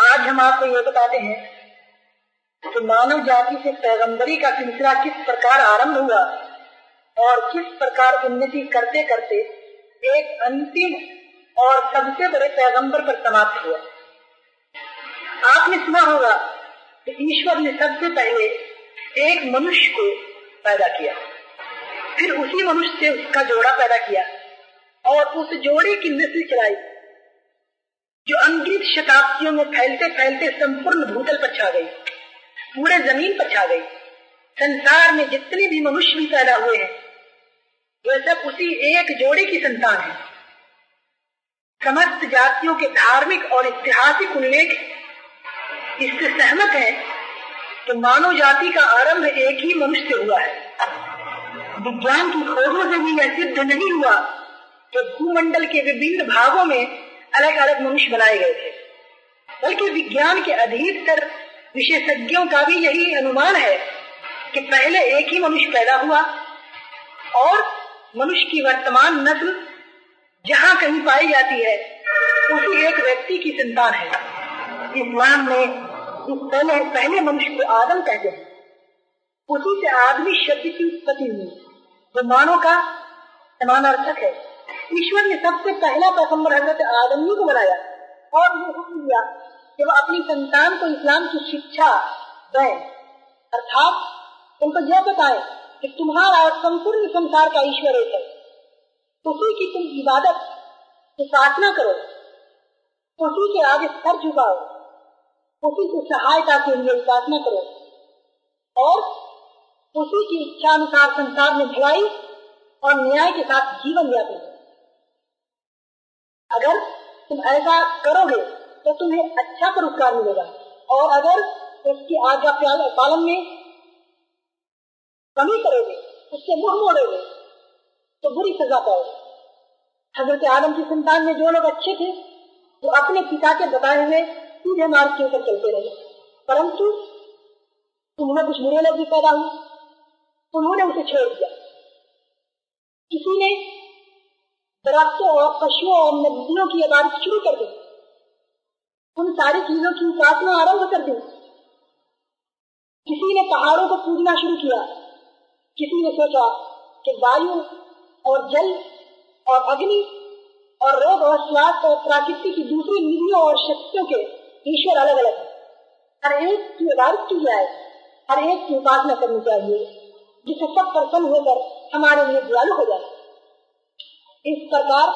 आज हम आपको ये बताते हैं कि मानव जाति से पैगंबरी का सिलसिला किस प्रकार आरंभ हुआ और किस प्रकार उन्नति करते करते एक अंतिम और सबसे बड़े पैगंबर पर समाप्त हुआ। आपने सुना होगा कि ईश्वर ने सबसे पहले एक मनुष्य को पैदा किया। फिर उसी मनुष्य से उसका जोड़ा पैदा किया और उस जोड़े की नस्ल चलाई, जो अंग्रित शताब्दियों में फैलते फैलते संपूर्ण भूतल पर छा गई, पूरे ज़मीन पर छा गई। संसार में जितने भी मनुष्य भी पैदा हुए हैं, वे सब उसी एक जोड़े की संतान है। समस्त जातियों के धार्मिक और ऐतिहासिक उल्लेख इससे सहमत है कि मानव जाति का आरंभ एक ही मनुष्य हुआ है। विज्ञान की खोजों से भी यह सिद्ध नहीं हुआ। कि भूमंडल के विभिन्न भागों में अलग अलग मनुष्य बनाए गए थे। बल्कि विज्ञान के अधिकतर विशेषज्ञों का भी यही अनुमान है कि पहले एक ही मनुष्य पैदा हुआ और मनुष्य की वर्तमान नस्ल जहाँ कहीं पाई जाती है, उसी एक व्यक्ति की संतान है। इस्लाम में इस पहले पहले मनुष्य को आदम कहते हैं। उसी से आदमी शब्द की उत्पत्ति हुई। जो मानव का समानार्थक है। ईश्वर ने सबसे पहला पैगंबर हज़रत आदम को बनाया और ये हुक्म दिया कि वह अपनी संतान को इस्लाम की शिक्षा दें। अर्थात उनको यह बताए कि तुम्हारा संपूर्ण संसार का ईश्वर एक है। उसी की तुम इबादत की प्रार्थना करो। उसी के आगे सर झुकाओ। उसी की सहायता के लिए उपासना करो। और उसी की इच्छा अनुसार संसार में भलाई और न्याय के साथ जीवन करो। अगर तुम ऐसा करोगे तो तुम्हें अच्छा पुरस्कार मिलेगा। और अगर उसकी आज्ञा पालन में कमी करोगे, उससे मुँह मोड़ोगे तो बुरी सजा पाओगे। हज़रत आदम की संतान में जो लोग अच्छे थे, वो अपने पिता के बताए हुए सीधे मार्ग के ऊपर चलते रहे। परंतु उन्होंने कुछ बुरे लोग भी पैदा हुए। उन्होंने उसे छोड़ दिया। किसी ने दरख्तों और पशुओं और नदियों की इबादत शुरू कर दी। उन सारी चीज़ों की उपासना आरंभ कर दी। किसी ने पहाड़ों को पूजना शुरू किया। किसी ने सोचा कि वायु और जल और अग्नि और रोग और स्वास्थ्य और प्राकृतिक की दूसरी निधियों और शक्तियों के ईश्वर अलग अलग हर एक की इबादत की जाए, हर एक की उपासना करनी चाहिए। जिससे सब प्रसन्न होकर हमारे लिए दयालु हो जाए। इस प्रकार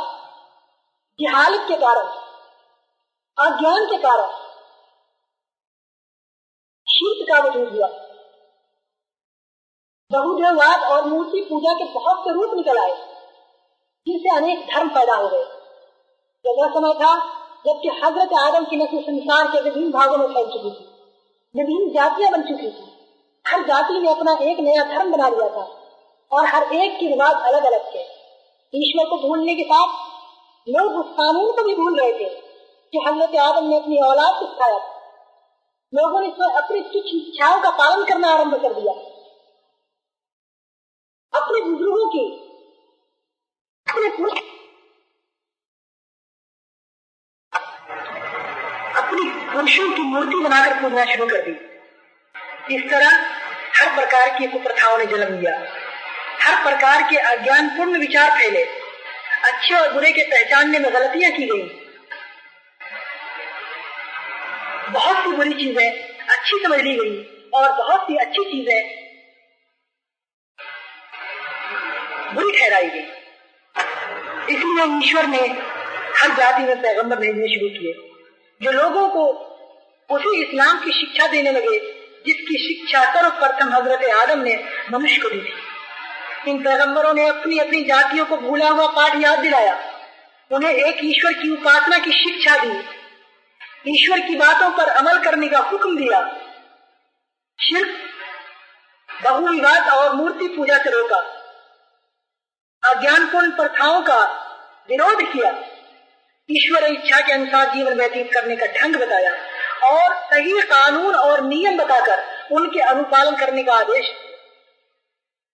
जिहालत के कारण, अज्ञान के कारण शिल्प का वजूद हुआ। बहुदेववाद और मूर्ति पूजा के बहुत से रूप निकल आए, जिनसे अनेक धर्म पैदा हो गए। जब समय था जबकि हज़रत आदम की नस्ल संसार के विभिन्न भागों में फैल चुकी थी। विभिन्न जातियाँ बन चुकी थी। हर जाति ने अपना एक नया धर्म बना लिया था और हर एक के रिवाज अलग अलग थे। ईश्वर को भूलने के साथ लोग उस कानून को भी भूल रहे थे कि हज़रत आदम ने अपनी औलाद को सिखाया लोगों ने इसमें अपनी तुच्छ इच्छाओं का पालन करना आरंभ कर दिया। अपने बुज़ुर्गों की, अपने अपनी पुरुषों की मूर्ति बनाकर पूजना शुरू कर दी। इस तरह हर प्रकार की कुप्रथाओं ने जन्म लिया। हर प्रकार के अज्ञान पूर्ण विचार फैले। अच्छे और बुरे के पहचानने में गलतियाँ की गई। बहुत सी बुरी चीज़ें अच्छी समझ ली गई और बहुत सी अच्छी चीज़ें बुरी ठहराई गई। इसलिए ईश्वर ने हर जाति में पैगंबर भेजने शुरू किए। जो लोगों को उसी इस्लाम की शिक्षा देने लगे जिसकी शिक्षा सर्वप्रथम हज़रत आदम ने मनुष्य को दी थी। इन पैगम्बरों ने अपनी अपनी जातियों को भूला हुआ पाठ याद दिलाया। उन्हें एक ईश्वर की उपासना की शिक्षा दी। ईश्वर की बातों पर अमल करने का हुक्म दिया। सिर्फ़ बहुविवाद और मूर्ति पूजा से रोका। अज्ञानपूर्ण प्रथाओं का विरोध किया। ईश्वर इच्छा के अनुसार जीवन व्यतीत करने का ढंग बताया। और सही कानून और नियम बताकर उनके अनुपालन करने का आदेश।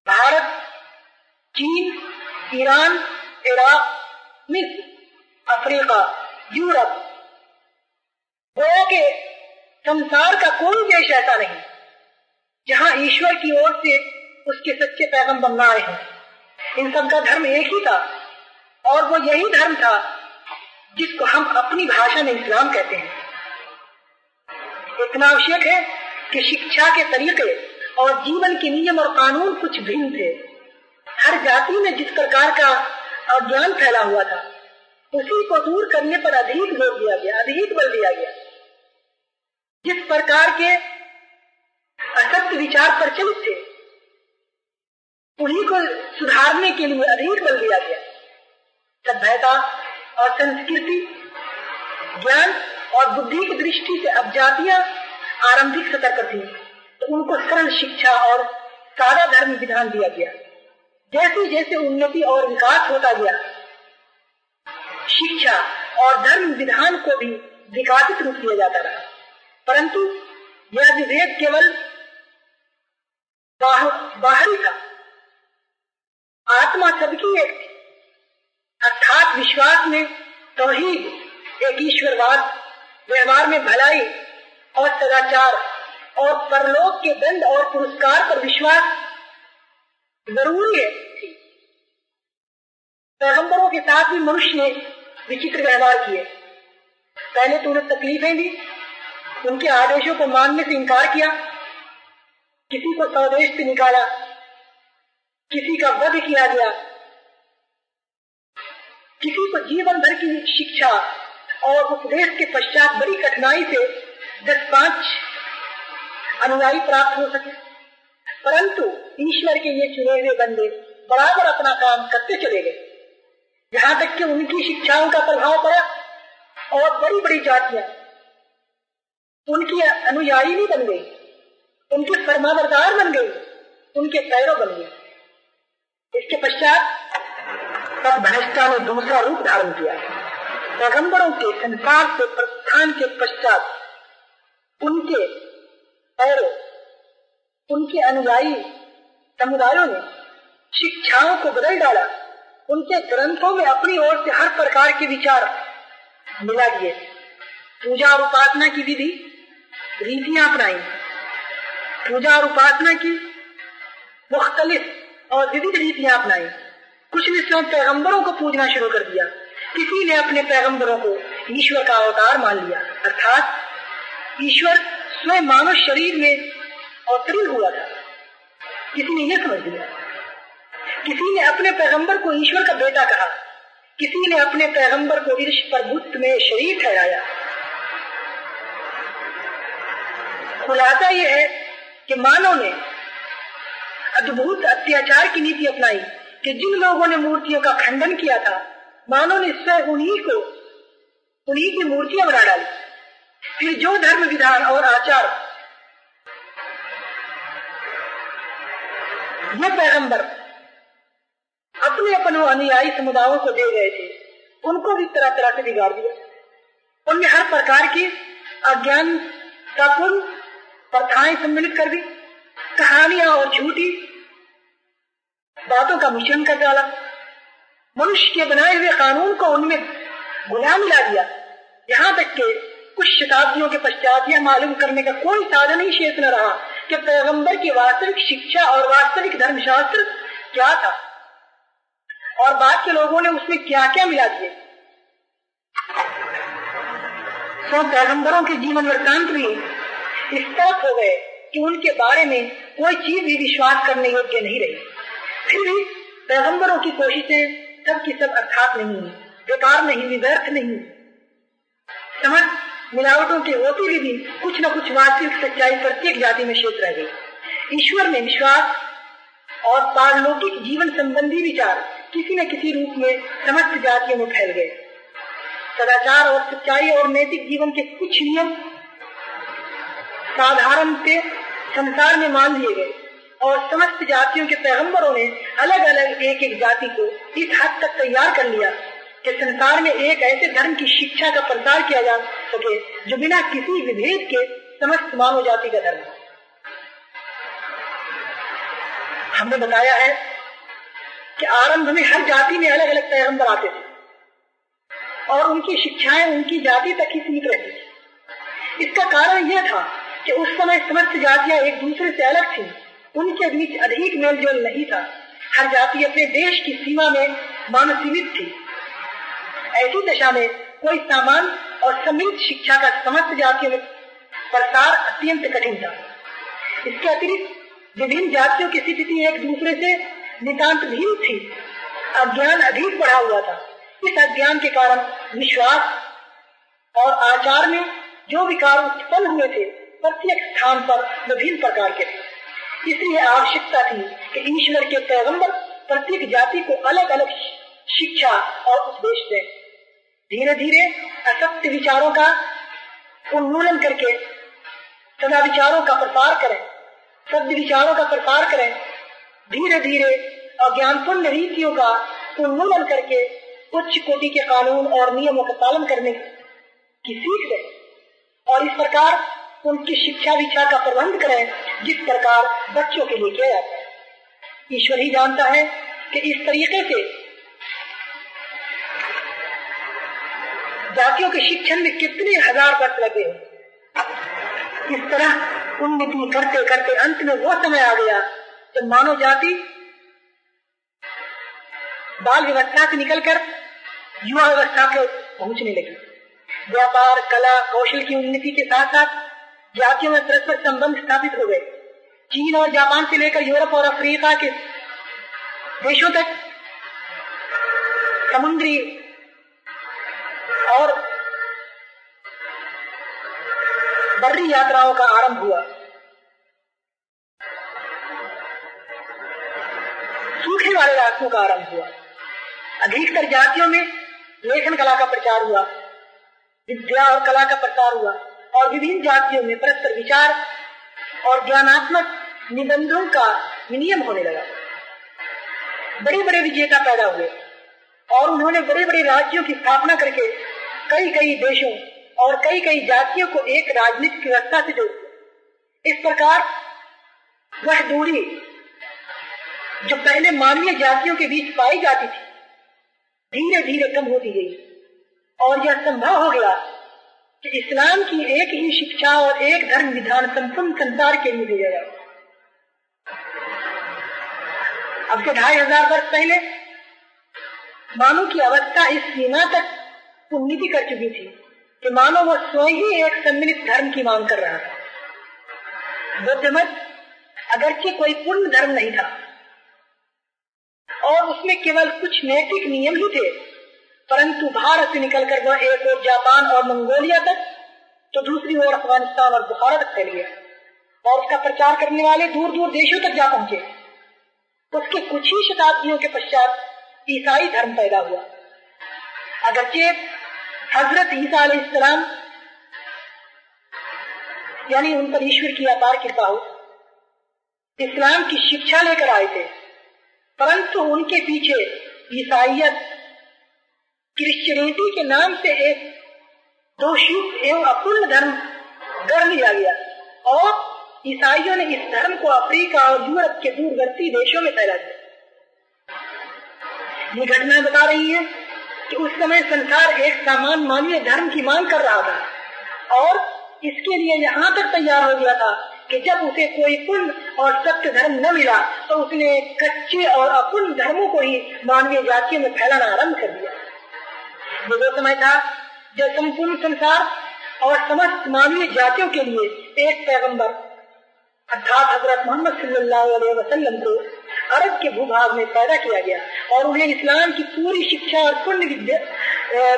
भारत, चीन, ईरान, इराक, मिस्र, अफ्रीका, यूरोप गोया के संसार का कोई देश ऐसा नहीं, जहाँ ईश्वर की ओर से उसके सच्चे पैगंबर आए हैं। इन सब का धर्म एक ही था, और वो यही धर्म था जिसको हम अपनी भाषा में इस्लाम कहते हैं। इतना आवश्यक है कि शिक्षा के तरीके और जीवन के नियम और कानून कुछ भिन्न थे। हर जाति में जिस प्रकार का अज्ञान फैला हुआ था, उसी को दूर करने पर अधिक ज़ोर दिया गया, अधिक बल दिया गया। जिस प्रकार के असत्य विचार प्रचलित थे, उन्हीं को सुधारने के लिए अधिक बल दिया गया। सभ्यता और संस्कृति, ज्ञान और बुद्धि की दृष्टि से अब जातियाँ आरंभिक सतर्क थी तो उनको सरल शिक्षा और सादा धर्म विधान दिया गया। जैसे जैसे उन्नति और विकास होता गया, शिक्षा और धर्म विधान को भी विकासित रूप दिया जाता रहा। परंतु यह विभेद केवल बाहरी था। आत्मा सबकी एक थी अर्थात विश्वास में तोहीद एक ईश्वरवाद व्यवहार में भलाई और सदाचार और परलोक के दंड और पुरस्कार पर विश्वास ज़रूरी है। पैगंबरों के साथ भी मनुष्य ने विचित्र व्यवहार किए। पहले तो उन्हें तकलीफें दी, उनके आदेशों को मानने से इनकार किया, किसी को स्वदेश से निकाला, किसी का वध किया गया, किसी को जीवन भर की शिक्षा और उपदेश के पश्चात बड़ी कठिनाई से दस पाँच अनुयायी प्राप्त हो सके। परंतु ईश्वर के ये चुने हुए बंदे बराबर अपना काम करते चले गए। यहाँ तक कि उनकी शिक्षाओं का प्रभाव पड़ा और बड़ी बड़ी जातियाँ। उनकी अनुयायी भी बन गई, उनके फरमाबरदार बन गई, उनके पैरों बन गए। इसके पश्चात तब भ्रष्टा ने दूसरा रूप धारण किया। पैगंबरों के संसार से प्रस्थान के पश्चात उनके और उनके अनुयायी समुदायों ने शिक्षाओं को बदल डाला। उनके ग्रंथों में अपनी ओर से हर प्रकार के विचार मिला दिए। पूजा और उपासना की विधि, रीतियाँ अपनाई। पूजा और उपासना की मुख्तलिफ़ और विविध रीतियाँ अपनाई। कुछ ने स्वयं पैगम्बरों को पूजना शुरू कर दिया। किसी ने अपने पैगम्बरों को ईश्वर का अवतार मान लिया। अर्थात, ईश्वर स्वयं मानव शरीर में अवतरीन हुआ था। किसी ने यह समझ लिया। किसी ने अपने पैगंबर को ईश्वर का बेटा कहा। किसी ने अपने पैगंबर को ईर्ष प्रभुत्व में शरीर ठहराया। खुलासा यह है कि मानव ने अद्भुत अत्याचार की नीति अपनाई कि जिन लोगों ने मूर्तियों का खंडन किया था मानव ने स्वयं उन्हीं को, उन्हीं की मूर्तियाँ बना डाली। फिर जो धर्म विधान और आचार ये पैगंबर अपने अपने अनुयायी समुदायों को दे गए थे। उनको भी तरह तरह से बिगाड़ दिया। उनमें हर प्रकार की अज्ञानतापूर्ण प्रथाएँ सम्मिलित कर दी। कहानियाँ और झूठी बातों का मिश्रण कर डाला। मनुष्य के बनाए हुए कानून को उनमें गुलाम मिला दिया। यहाँ तक के कुछ शताब्दियों के पश्चात यह मालूम करने का कोई साधन ही शेष न रहा कि पैगंबर की वास्तविक शिक्षा और वास्तविक धर्मशास्त्र क्या था और बाद के लोगों ने उसमें क्या क्या मिला दिए। सौ पैगंबरों के जीवन वृत्तांत भी इस तरफ़ हो गए कि उनके बारे में कोई चीज़ भी विश्वास करने योग्य नहीं रही। फिर भी पैगंबरों की कोशिशें सब की सब अर्थात नहीं है, बेकार नहीं व्यर्थ नहीं। समझ मिलावटों के होते हुए भी कुछ न कुछ वास्तविक सच्चाई प्रत्येक जाति में शेष रह गई ईश्वर में विश्वास और पारलौकिक जीवन संबंधी विचार किसी न किसी रूप में समस्त जातियों में फैल गए। सदाचार और सच्चाई और नैतिक जीवन के कुछ नियम साधारण से संसार में मान लिए गए। और समस्त जातियों के पैगम्बरों ने अलग अलग एक एक जाति को इस हद तक तैयार कर लिया कि संसार में एक ऐसे धर्म की शिक्षा का प्रसार किया जा सके जो बिना किसी विभेद के समस्त मानव जाति का धर्म हमने बताया है कि आरंभ में हर जाति में अलग अलग पैगंबर आते थे और उनकी शिक्षाएँ उनकी जाति तक ही सीमित रहती थी। इसका कारण यह था कि उस समय समस्त जातियाँ एक दूसरे से अलग थी। उनके बीच अधिक मेलजोल नहीं था। हर जाति अपने देश की सीमा में मान सीमित थी। ऐसी दशा में कोई सामान और सम्मिलित शिक्षा का समस्त जातियों में प्रसार अत्यंत कठिन था। इसके अतिरिक्त विभिन्न जातियों की स्थिति एक दूसरे से नितांत भिन्न थी। अज्ञान अधिक बढ़ा हुआ था। इस अज्ञान के कारण विश्वास और आचार में जो विकार उत्पन्न हुए थे, प्रत्येक स्थान पर विभिन्न प्रकार के थे इसलिए आवश्यकता थी कि ईश्वर के पैगंबर प्रत्येक जाति को अलग अलग शिक्षा और उपदेश दें। धीरे धीरे असत्य विचारों का उन्मूलन करके सदा विचारों का प्रसार करें सभ्य विचारों का प्रसार करें धीरे धीरे अज्ञानपूर्ण रीतियों का उन्मूलन करके उच्च कोटि के कानून और नियमों का पालन करने की सीख दें और इस प्रकार उनकी शिक्षा विक्षा का प्रबंध करें, जिस प्रकार बच्चों के लिए किया जाता है। ईश्वर ही जानता है कि इस तरीके से जातियों के शिक्षण में कितने हज़ार वर्ष लगे इस तरह उन्नति करते करते अंत में वो समय आ गया जब मानव जाति बाल व्यवस्था से निकलकर युवा व्यवस्था को पहुँचने लगी। व्यापार, कला, कौशल की उन्नति के साथ साथ जातियों में परस्पर संबंध स्थापित हो गए। चीन और जापान से लेकर यूरोप और अफ्रीका के देशों तक समुद्री और बर्री यात्राओं का आरंभ हुआ। सूखे वाले रास्तों का आरंभ हुआ। अधिकतर जातियों में लेखन कला का प्रचार हुआ। विद्या और कला का प्रसार हुआ। और विभिन्न जातियों में परस्पर विचार और ज्ञानात्मक निबंधों का विनियम होने लगा। बड़े बड़े विजेता पैदा हुए और उन्होंने बड़े बड़े राज्यों की स्थापना करके कई कई देशों और कई कई जातियों को एक राजनीतिक व्यवस्था से जोड़ इस प्रकार वह दूरी जो पहले मानवीय जातियों के बीच पाई जाती थी धीरे धीरे कम होती गई और यह संभव हो गया कि इस्लाम की एक ही शिक्षा और एक धर्म विधान संपूर्ण संसार के लिए दिया जाए अब से ढाई हज़ार वर्ष पहले मानव की अवस्था इस सीमा तक उन्नति कर चुकी थी कि मानव वो स्वयं ही एक सम्मिलित धर्म की मांग कर रहा था। बुद्ध मत अगरचे कोई पूर्ण धर्म नहीं था और उसमें केवल कुछ नैतिक नियम ही थे। परंतु भारत से निकलकर वह एक और जापान और मंगोलिया तक तो दूसरी ओर अफ़गानिस्तान और बुखारा तक फैल गया और उसका प्रचार करने वाले दूर दूर देशों तक जा पहुँचे। उसके कुछ ही शताब्दियों के पश्चात ईसाई धर्म पैदा हुआ। अगरचे हज़रत ईसा इस्लाम यानी उन पर ईश्वर की अपार कृपा हो, इस्लाम की शिक्षा लेकर आए थे। परंतु उनके पीछे ईसाइयत क्रिश्चियनिटी के नाम से एक दोषयुक्त एवं अपूर्ण धर्म गढ़ लिया गया। और ईसाइयों ने इस धर्म को अफ्रीका और यूरोप के दूरवर्ती देशों में फैला दिया। ये घटना बता रही है कि उस समय संसार एक सामान मानवीय धर्म की मांग कर रहा था। और इसके लिए यहाँ तक तैयार हो गया था कि जब उसे कोई पूर्ण और सत्य धर्म न मिला तो उसने कच्चे और अपूर्ण धर्मों को ही मानवीय जातियों में फैलाना आरंभ कर दिया। वो समय था जब संपूर्ण संसार और समस्त मानवीय जातियों के लिए एक पैगंबर, अर्थात हज़रत मोहम्मद सल्लल्लाहु अलैहि वसल्लम को अरब के भूभाग में पैदा किया गया और उन्हें इस्लाम की पूरी शिक्षा और पूर्ण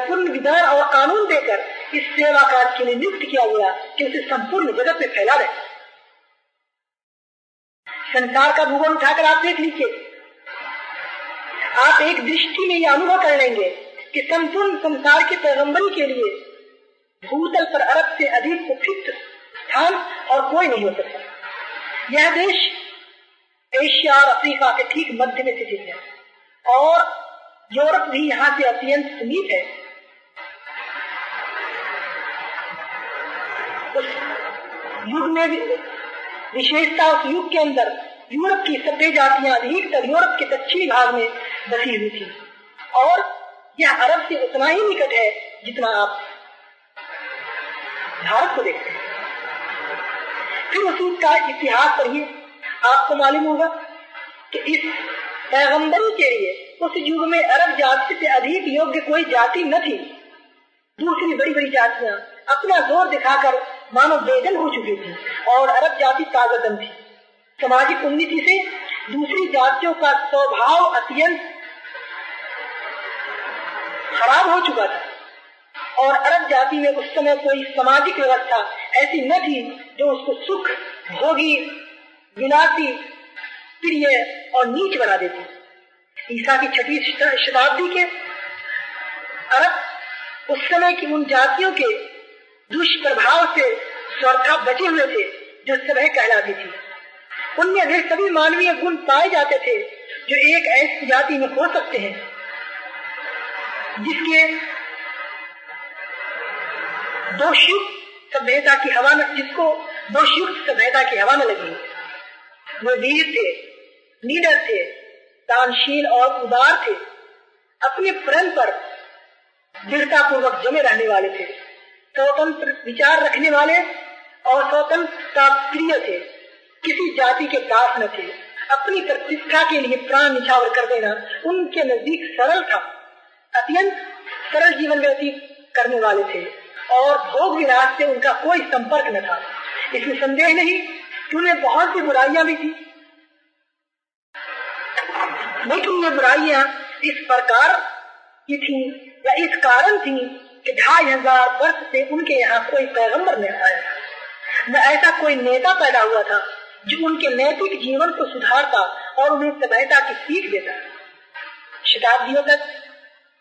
पूर्ण विधान और कानून देकर इस सेवा कार्य के लिए नियुक्त किया गया कि उसे संपूर्ण जगत में फैला रहे संसार का भूगोल उठाकर आप देख लीजिए। आप एक दृष्टि में यह अनुभव कर लेंगे कि संपूर्ण संसार के पैगम्बरी के लिए भूतल पर अरब से अधिक उपयुक्त स्थान और कोई नहीं हो सकता। यह देश एशिया और अफ्रीका के ठीक मध्य में स्थित है और यूरोप भी यहाँ से अत्यंत समीप है। युग में विशेषता उस युग के अंदर यूरोप की सभ्य जातियाँ अधिकतर यूरोप के दक्षिणी भाग में बसी हुई थी और यह अरब से उतना ही निकट है जितना आप भारत को देखते हैं? फिर उसी का इतिहास पढ़िए। आपको मालूम होगा कि इस पैगंबरी के लिए उस युग में अरब जाति से अधिक योग्य कोई जाति न थी। दूसरी बड़ी बड़ी जातियाँ अपना ज़ोर दिखाकर मानव बेदल हो चुकी थी और अरब जाति ताजतन थी। सामाजिक उन्नति से दूसरी जातियों का स्वभाव अत्यंत खराब हो चुका था। और अरब जाति में उस समय कोई सामाजिक व्यवस्था ऐसी न थी जो उसको सुख, भोगी, विलासी, प्रिय और नीच बना देती। ईसा की छठी शताब्दी के अरब उस समय की उन जातियों के दुष्प्रभाव से स्वर्था बचे हुए थे जो समय कहलाती थी। उनमें वे सभी मानवीय गुण पाए जाते थे जो एक ऐसी जाति में हो सकते हैं। जिसके दोषयुक्त सभ्यता की हवा न जिसको दोषयुक्त सभ्यता की हवा न लगी। वे वीर थे लीडर थे, दानशील और उदार थे। अपने प्रण पर दृढ़ता पूर्वक जमे रहने वाले थे। स्वतंत्र विचार रखने वाले और स्वतंत्रता प्रिय थे। किसी जाति के दास न थे। अपनी प्रतिष्ठा के लिए प्राण निछावर कर देना उनके नज़दीक सरल था। अत्यंत सरल जीवन व्यतीत करने वाले थे और भोग विलास से उनका कोई संपर्क न था। इसमें संदेह नहीं कि उन्हें बहुत सी बुराइयाँ भी थी। लेकिन ये बुराइयाँ इस प्रकार की थी या इस कारण थी कि ढाई हज़ार वर्ष से उनके यहाँ कोई पैगंबर नहीं आया। न ऐसा कोई नेता पैदा हुआ था जो उनके नैतिक जीवन को सुधारता और उन्हें सभ्यता की सीख देता। शताब्दियों तक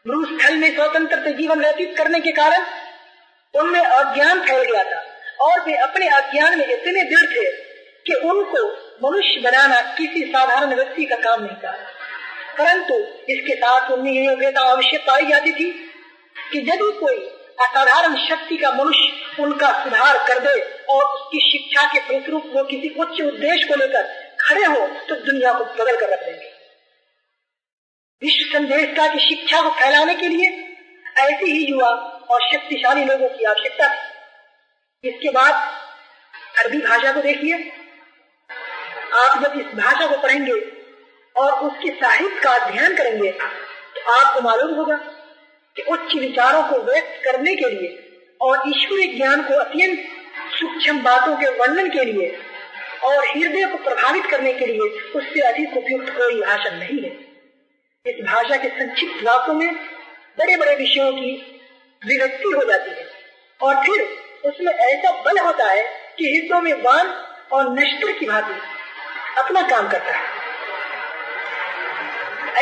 स्थल में स्वतंत्र जीवन व्यतीत करने के कारण उनमें अज्ञान फैल गया था। और वे अपने अज्ञान में इतने दृढ़ थे कि उनको मनुष्य बनाना किसी साधारण व्यक्ति का काम नहीं था। परंतु इसके साथ उनमें यह योग्यता अवश्य पाई जाती थी कि यदि कोई असाधारण शक्ति का मनुष्य उनका सुधार कर दे और उसकी शिक्षा के फलस्वरूप वो किसी उच्च उद्देश्य को लेकर खड़े हो तो दुनिया को बदल कर रख देंगे। विश्व संदेशता की शिक्षा को फैलाने के लिए ऐसे ही युवा और शक्तिशाली लोगों की आवश्यकता थी इसके बाद अरबी भाषा को देखिए। आप जब इस भाषा को पढ़ेंगे और उसके साहित्य का अध्ययन करेंगे तो आपको मालूम होगा कि उच्च विचारों को व्यक्त करने के लिए और ईश्वरीय ज्ञान को अत्यंत सूक्ष्म बातों के वर्णन के लिए और हृदय को प्रभावित करने के लिए उससे अधिक उपयुक्त कोई भाषा नहीं है। इस भाषा के संक्षिप्त वाक्यों में बड़े बड़े विषयों की विभक्ति हो जाती है। और फिर उसमें ऐसा बल होता है कि हिस्सों में बाण और नष्टर की भांति अपना काम करता है।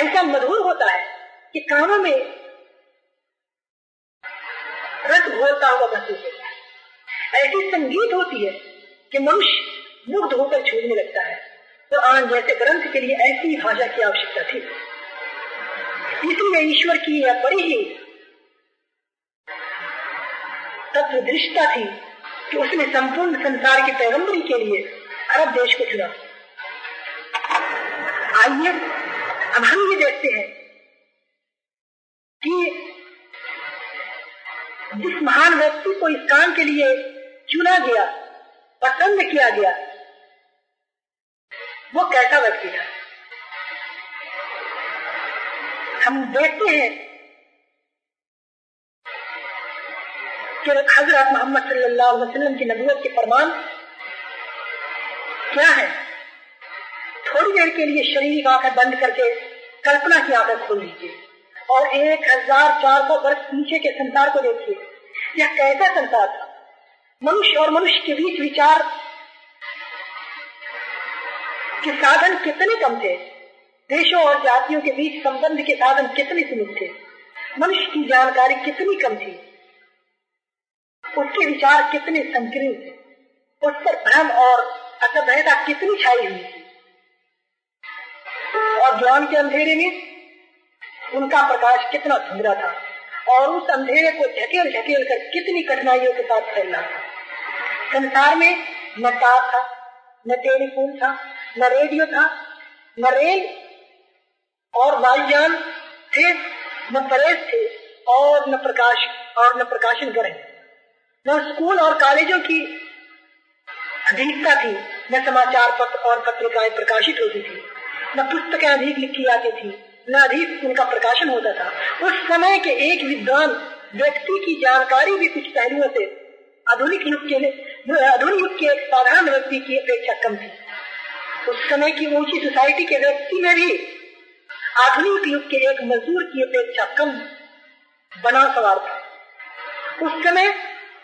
ऐसा मधुर होता है कि कानों में रस घोलता हुआ महसूस होता है। ऐसी संगीत होती है कि मनुष्य मुग्ध होकर छूटने लगता है। तो आन जैसे ग्रंथ के लिए ऐसी भाषा की आवश्यकता थी। इसलिए ईश्वर की यह बड़ी ही। तत्व दृष्टता थी, कि उसने संपूर्ण संसार की पैगंबरी के लिए अरब देश को चुना। आइए, अब हम ये देखते हैं कि जिस महान व्यक्ति को इस काम के लिए चुना गया, पसंद किया गया, वो कैसा व्यक्ति था? हम देखते हैं कि हज़रत मोहम्मद सल्लल्लाहु अलैहि वसल्लम की नबूवत के फरमान क्या है? थोड़ी देर के लिए शरीर की आँखें बंद करके कल्पना की आँखें खोल लीजिए और एक हज़ार चार सौ वर्ष पीछे के संसार को देखिए। यह कैसा संसार था? मनुष्य और मनुष्य के बीच विचार के साधन कितने कम थे? देशों और जातियों के बीच संबंध के साधन कितने सीमित थे? मनुष्य की जानकारी कितनी कम थी? उसके विचार कितने संकीर्ण थे? उस पर भ्रम और असभ्यता कितनी छाई हुई थी? और ज्ञान के अंधेरे में उनका प्रकाश कितना धुंधला था? और उस अंधेरे को झकेल झकेल कर कितनी कठिनाइयों के साथ फैलना था? संसार में न तार था, न टेलीफोन था, न रेडियो था, न रेल और वायुयान थे, न प्रेस थे और न प्रकाश, और न प्रकाशन ग्रह न स्कूल और कॉलेजों की अधिकता थी, न समाचार पत्र और पत्रिकाएँ प्रकाशित होती थी, न पुस्तकें अधिक लिखी जाती थी, न अधिक उनका प्रकाशन होता था। उस समय के एक विद्वान व्यक्ति की जानकारी भी कुछ पहलुओं से आधुनिक युग के आधुनिक युग के एक साधारण व्यक्ति की अपेक्षा कम थी। उस समय की ऊँची सोसाइटी के व्यक्ति में भी आधुनिक युग के एक मजदूर की अपेक्षा कम बना सवार था। उस समय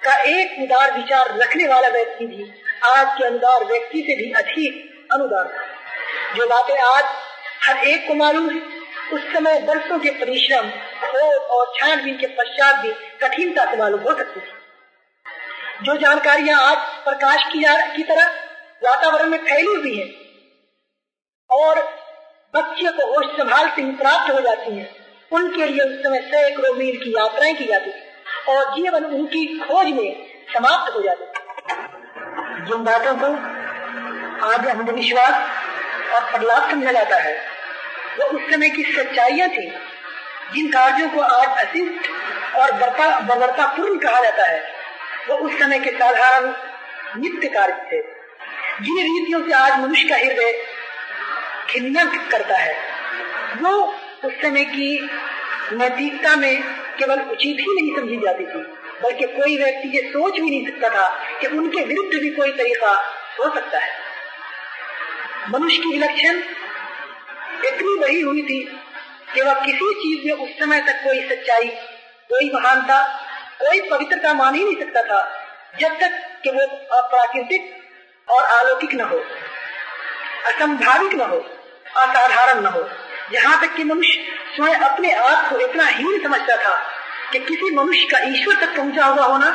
का एक उदार विचार रखने वाला व्यक्ति भी आज के अनुदार व्यक्ति से भी अधिक अनुदार था। जो बातें आज हर एक को मालूम है उस समय बरसों के परिश्रम खोज और छानबीन के पश्चात भी कठिनता से मालूम हो सकती थी। जो जानकारियाँ आज प्रकाश की, की तरह वातावरण में फैली हुई है और बच्चे को होश संभालते ही प्राप्त हो जाती है। उनके लिए उस समय सैकड़ों मील की यात्राएँ की जाती थी और जीवन उनकी खोज में समाप्त हो जाती थी जिन बातों को आज अंधविश्वास और प्रलाप समझा जाता है, वो उस समय की सच्चाइयाँ थी, जिन कार्यों को आज अशिष्ट और बर्बरता पूर्ण कहा जाता है। वो उस समय के साधारण नित्य कार्य थे जिन रीतियों से आज मनुष्य का हृदय खिन्ना करता है। वो उस समय की नैतिकता में केवल उचित ही नहीं समझी जाती थी, बल्कि कोई व्यक्ति ये सोच भी नहीं सकता था कि उनके विरुद्ध भी कोई तरीका हो सकता है। मनुष्य की विलक्षण इतनी बड़ी हुई थी कि वह किसी चीज़ में उस समय तक कोई सच्चाई, कोई महानता, कोई पवित्रता मान ही नहीं सकता था, जब तक कि वो अप्राकृतिक और अलौकिक न हो, असंभाविक न हो। असाधारण न हो। यहाँ तक कि मनुष्य स्वयं अपने आप को इतना हीन समझता था कि किसी मनुष्य का ईश्वर तक पहुँचा हुआ होना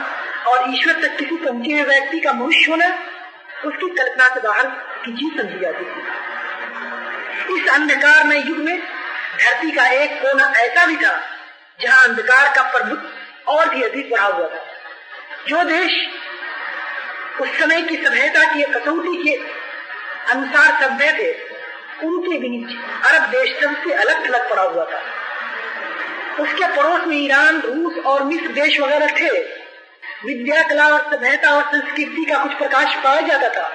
और ईश्वर तक किसी पहुँचे हुए व्यक्ति का मनुष्य होना, उसकी कल्पना से बाहर की चीज़ समझी जाती थी। इस अंधकार में युग में धरती का एक कोना ऐसा भी था जहाँ अंधकार का प्रभुत्व और भी अधिक बढ़ा हुआ था। जो देश उस समय की सभ्यता की कसौटी के अनुसार सभ्य थे उनके बीच अरब देश सबसे अलग थलग पड़ा हुआ था। उसके पड़ोस में ईरान, रूस और मिस्र देश वगैरह थे। विद्या, कला और सभ्यता और संस्कृति का कुछ प्रकाश पाया जाता था।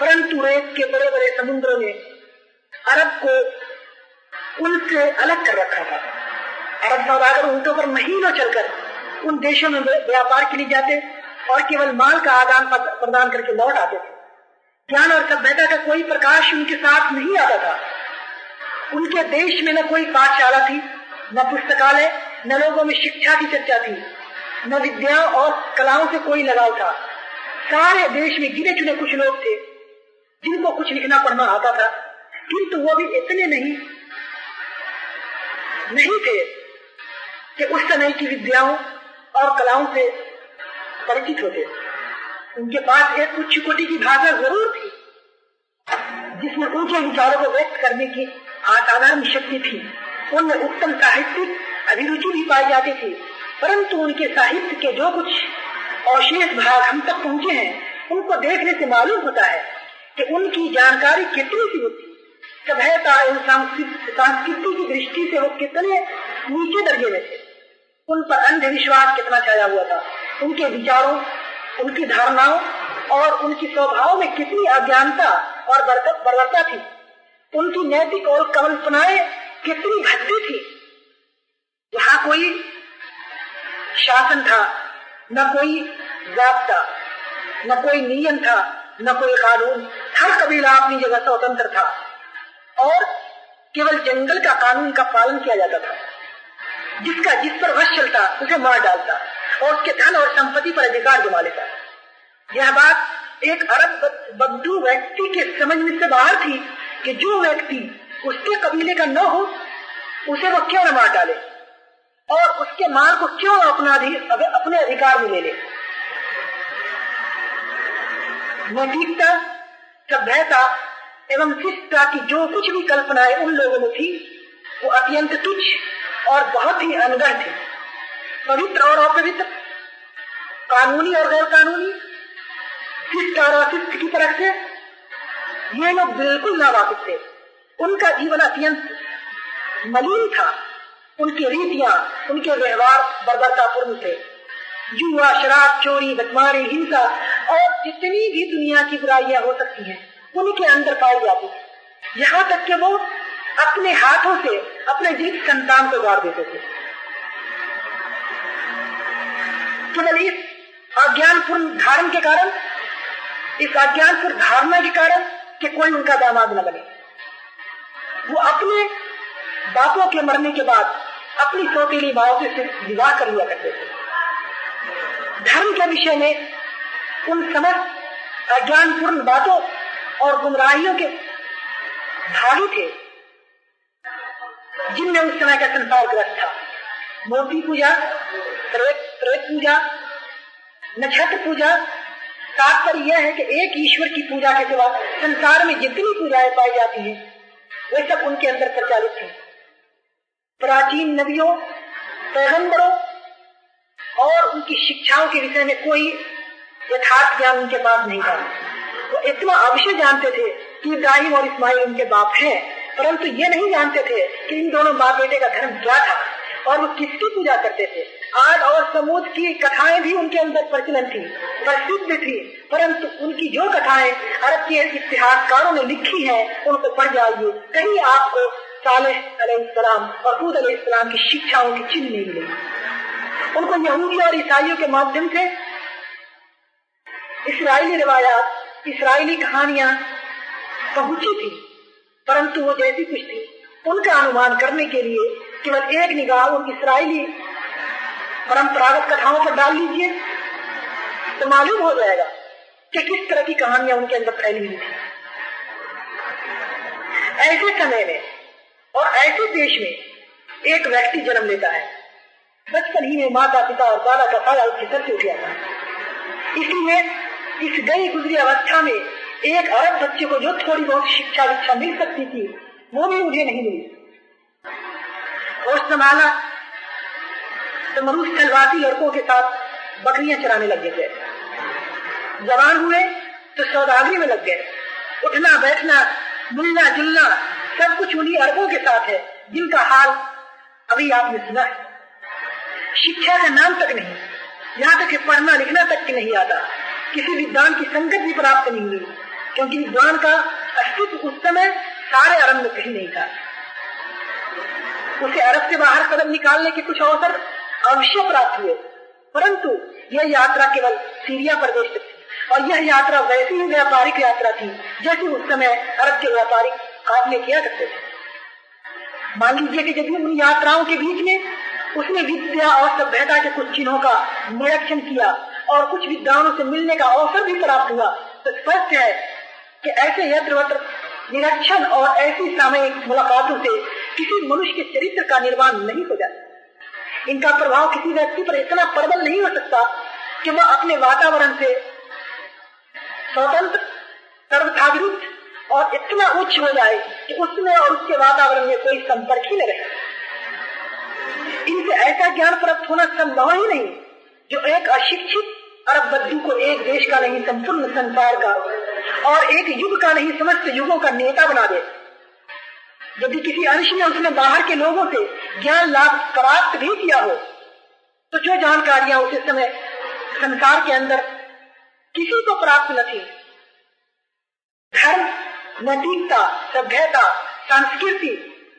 परंतु रेत के बड़े बड़े समुद्रों ने अरब को उनसे अलग कर रखा था। अरब सौदागर उनके ऊपर महीनों चलकर उन देशों में व्यापार के लिए जाते और केवल माल का आदान प्रदान करके लौट आते थे। ज्ञान और सभ्यता का कोई प्रकाश उनके साथ नहीं आता था। उनके देश में न कोई पाठशाला थी, न पुस्तकालय, न लोगों में शिक्षा की चर्चा थी, न विद्या और कलाओं से कोई लगाव था। सारे देश में गिने चुने कुछ लोग थे, जिनको कुछ लिखना पढ़ना आता था, किंतु वो भी इतने नहीं नहीं थे कि उस समय की विद्याओं और कलाओं से परिचित होते। उनके पास एक उच्च कोटि की भाषा ज़रूर थी जिसमें उनके विचारों को व्यक्त करने की असाधारण शक्ति थी। उनमें उत्तम साहित्यिक अभिरुचि भी पाई जाती थी, परंतु उनके साहित्य के जो कुछ अवशेष भाग हम तक पहुँचे हैं, उनको देखने से मालूम होता है कि उनकी जानकारी कितनी सी होती। सभ्यता एवं संस्कृति की दृष्टि से वो कितने नीचे दर्जे में थे। उन पर अंधविश्वास कितना छाया हुआ था। उनके विचारों उनकी धारणाओं और उनकी स्वभाव में कितनी अज्ञानता और बर्बरता थी। उनकी नैतिक और कल्पनाएँ कितनी भद्दी थी। यहाँ कोई शासन था, न कोई जाबता न कोई नियम था, न कोई कानून। हर कबीला अपनी जगह स्वतंत्र था और केवल जंगल का कानून का पालन किया जाता था, जिसका जिस पर वश चलता, उसे मार डालता। और उसके धन और संपत्ति पर अधिकार जमा लेता यह बात एक अरब बद्दू व्यक्ति के समझ में से बाहर थी कि जो व्यक्ति उसके कबीले का न हो, उसे वो क्यों न मार डाले? और उसके माल को क्यों अपना अपने अधिकार में ले ले? नैतिकता सभ्यता एवं शिष्टता की जो कुछ भी कल्पनाएँ उन लोगों में थी, वो अत्यंत तुच्छ और बहुत ही अनगढ़ थी। पवित्र और अपवित्र कानूनी और गैर कानूनी शिष्ट और अशिष्ट की तरफ़ से? ये लोग बिल्कुल ना वाकिफ थे। उनका जीवन अत्यंत मलिन था। उनकी रीतियाँ, उनके व्यवहार बर्बरतापूर्ण थे। जुआ शराब, चोरी, बदमारी, हिंसा और जितनी भी दुनिया की बुराइयाँ हो सकती हैं, उनके अंदर पाई जाती थी यहाँ तक कि वो अपने हाथों से, अपने जीत संतान को गाड़ देते थे। केवल इस अज्ञानपूर्ण धारण के कारण, इस अज्ञानपूर्ण धारणा के कारण कि कोई उनका दामाद न बने वो अपने बापों के मरने के बाद अपनी सौतीली माओ से विवाह कर लिया करते थे। धर्म के विषय में उन समस्त अज्ञानपूर्ण बातों और गुमराहियों के भागी थे, जिनमें उस समय का संसार ग्रस्त था। मूर्ति पूजा त्रैत पूजा, नक्षत्र पूजा, तात्पर्य यह है कि एक ईश्वर की पूजा के सिवा संसार में जितनी पूजाएँ पाई जाती हैं, वे सब उनके अंदर प्रचालित थे प्राचीन नदियों, पैगंबरों और उनकी शिक्षाओं के विषय में कोई यथार्थ ज्ञान उनके पास नहीं था। वो इतना अवश्य जानते थे कि इब्राहिम और इस्माइल उनके बाप हैं, परंतु ये नहीं जानते थे कि इन दोनों माँ बेटे का धर्म क्या था और वो किसकी पूजा करते थे। आग और समूद की कथाएँ भी उनके अंदर प्रचलन थी, प्रसिद्ध थी, परंतु उनकी जो कथाएँ अरब के इतिहासकारों ने लिखी है उनको पढ़ जाइए। कहीं आपको सालेम और हूद की शिक्षाओं की चिन्ह नहीं मिलेगी उनको यहूदी और ईसाइयों के माध्यम से इसराइली रिवायात, इसराइली कहानियाँ पहुँची थी, परंतु वो जैसी कुछ थी। उनका अनुमान करने के लिए केवल एक निगाह उन इसराइली परंपरागत कथाओं पर डाल लीजिए तो मालूम हो जाएगा कि किस तरह की कहानियाँ उनके अंदर फैली हुई थी। ऐसे समय में और ऐसे देश में एक व्यक्ति जन्म लेता है। बचपन ही में माता पिता और दादा का सारा उसके सर से उठ जाता है। इसलिए इस गई गुजरी अवस्था में एक अरब बच्चे को जो थोड़ी बहुत शिक्षा विक्षा मिल सकती थी, वो भी मुझे नहीं मिली। और संभाला तो मनुष्य स्थलवासी लड़कों के साथ बकरियाँ चराने लग गए जवान हुए तो सौदागरी में लग गए। उठना, बैठना, मिलना, जुलना, सब कुछ उन्हीं अरबों के साथ है, जिनका हाल अभी आपने सुना है। शिक्षा का नाम तक नहीं, यहाँ तक कि पढ़ना, लिखना तक नहीं आता। किसी विद्वान की संगत भी प्राप्त नहीं हुई, क्योंकि विद्वान का अस्तित्व उस समय सारे अरब में कहीं नहीं था। उसे अरब से बाहर कदम निकालने के कुछ अवसर अवश्य प्राप्त हुए। परंतु यह यात्रा केवल सीरिया प्रदेश तक और यह यात्रा वैसी ही व्यापारिक यात्रा थी जैसे उस समय अरब के व्यापारिक काफले किया करते थे। मान लीजिए कि जब उन यात्राओं के बीच में उसने विद्या और सभ्यता के कुछ चिन्हों का निरीक्षण किया और कुछ विद्वानों से मिलने का अवसर भी प्राप्त हुआ तो स्पष्ट है कि ऐसे यत्र निरीक्षण और ऐसी सामयिक मुलाकातों से किसी मनुष्य के चरित्र का निर्माण नहीं हो जाता। इनका प्रभाव किसी व्यक्ति पर इतना प्रबल नहीं हो सकता कि वह अपने वातावरण से स्वतंत्र सर्वथा और इतना उच्च हो जाए कि उसमें और उसके वातावरण में कोई संपर्क ही न रहे। इनसे ऐसा ज्ञान प्राप्त होना संभव ही नहीं जो एक अशिक्षित अरब बद्दू को एक देश का नहीं, संपूर्ण संसार का और एक युग का नहीं, समस्त युगों का नेता बना दे। यदि किसी अंश में उसने बाहर के लोगों से ज्ञान लाभ प्राप्त भी किया हो तो जो जानकारियाँ उस समय संसार के अंदर किसी को प्राप्त न थी, धर्म, नैतिकता, सभ्यता, संस्कृति,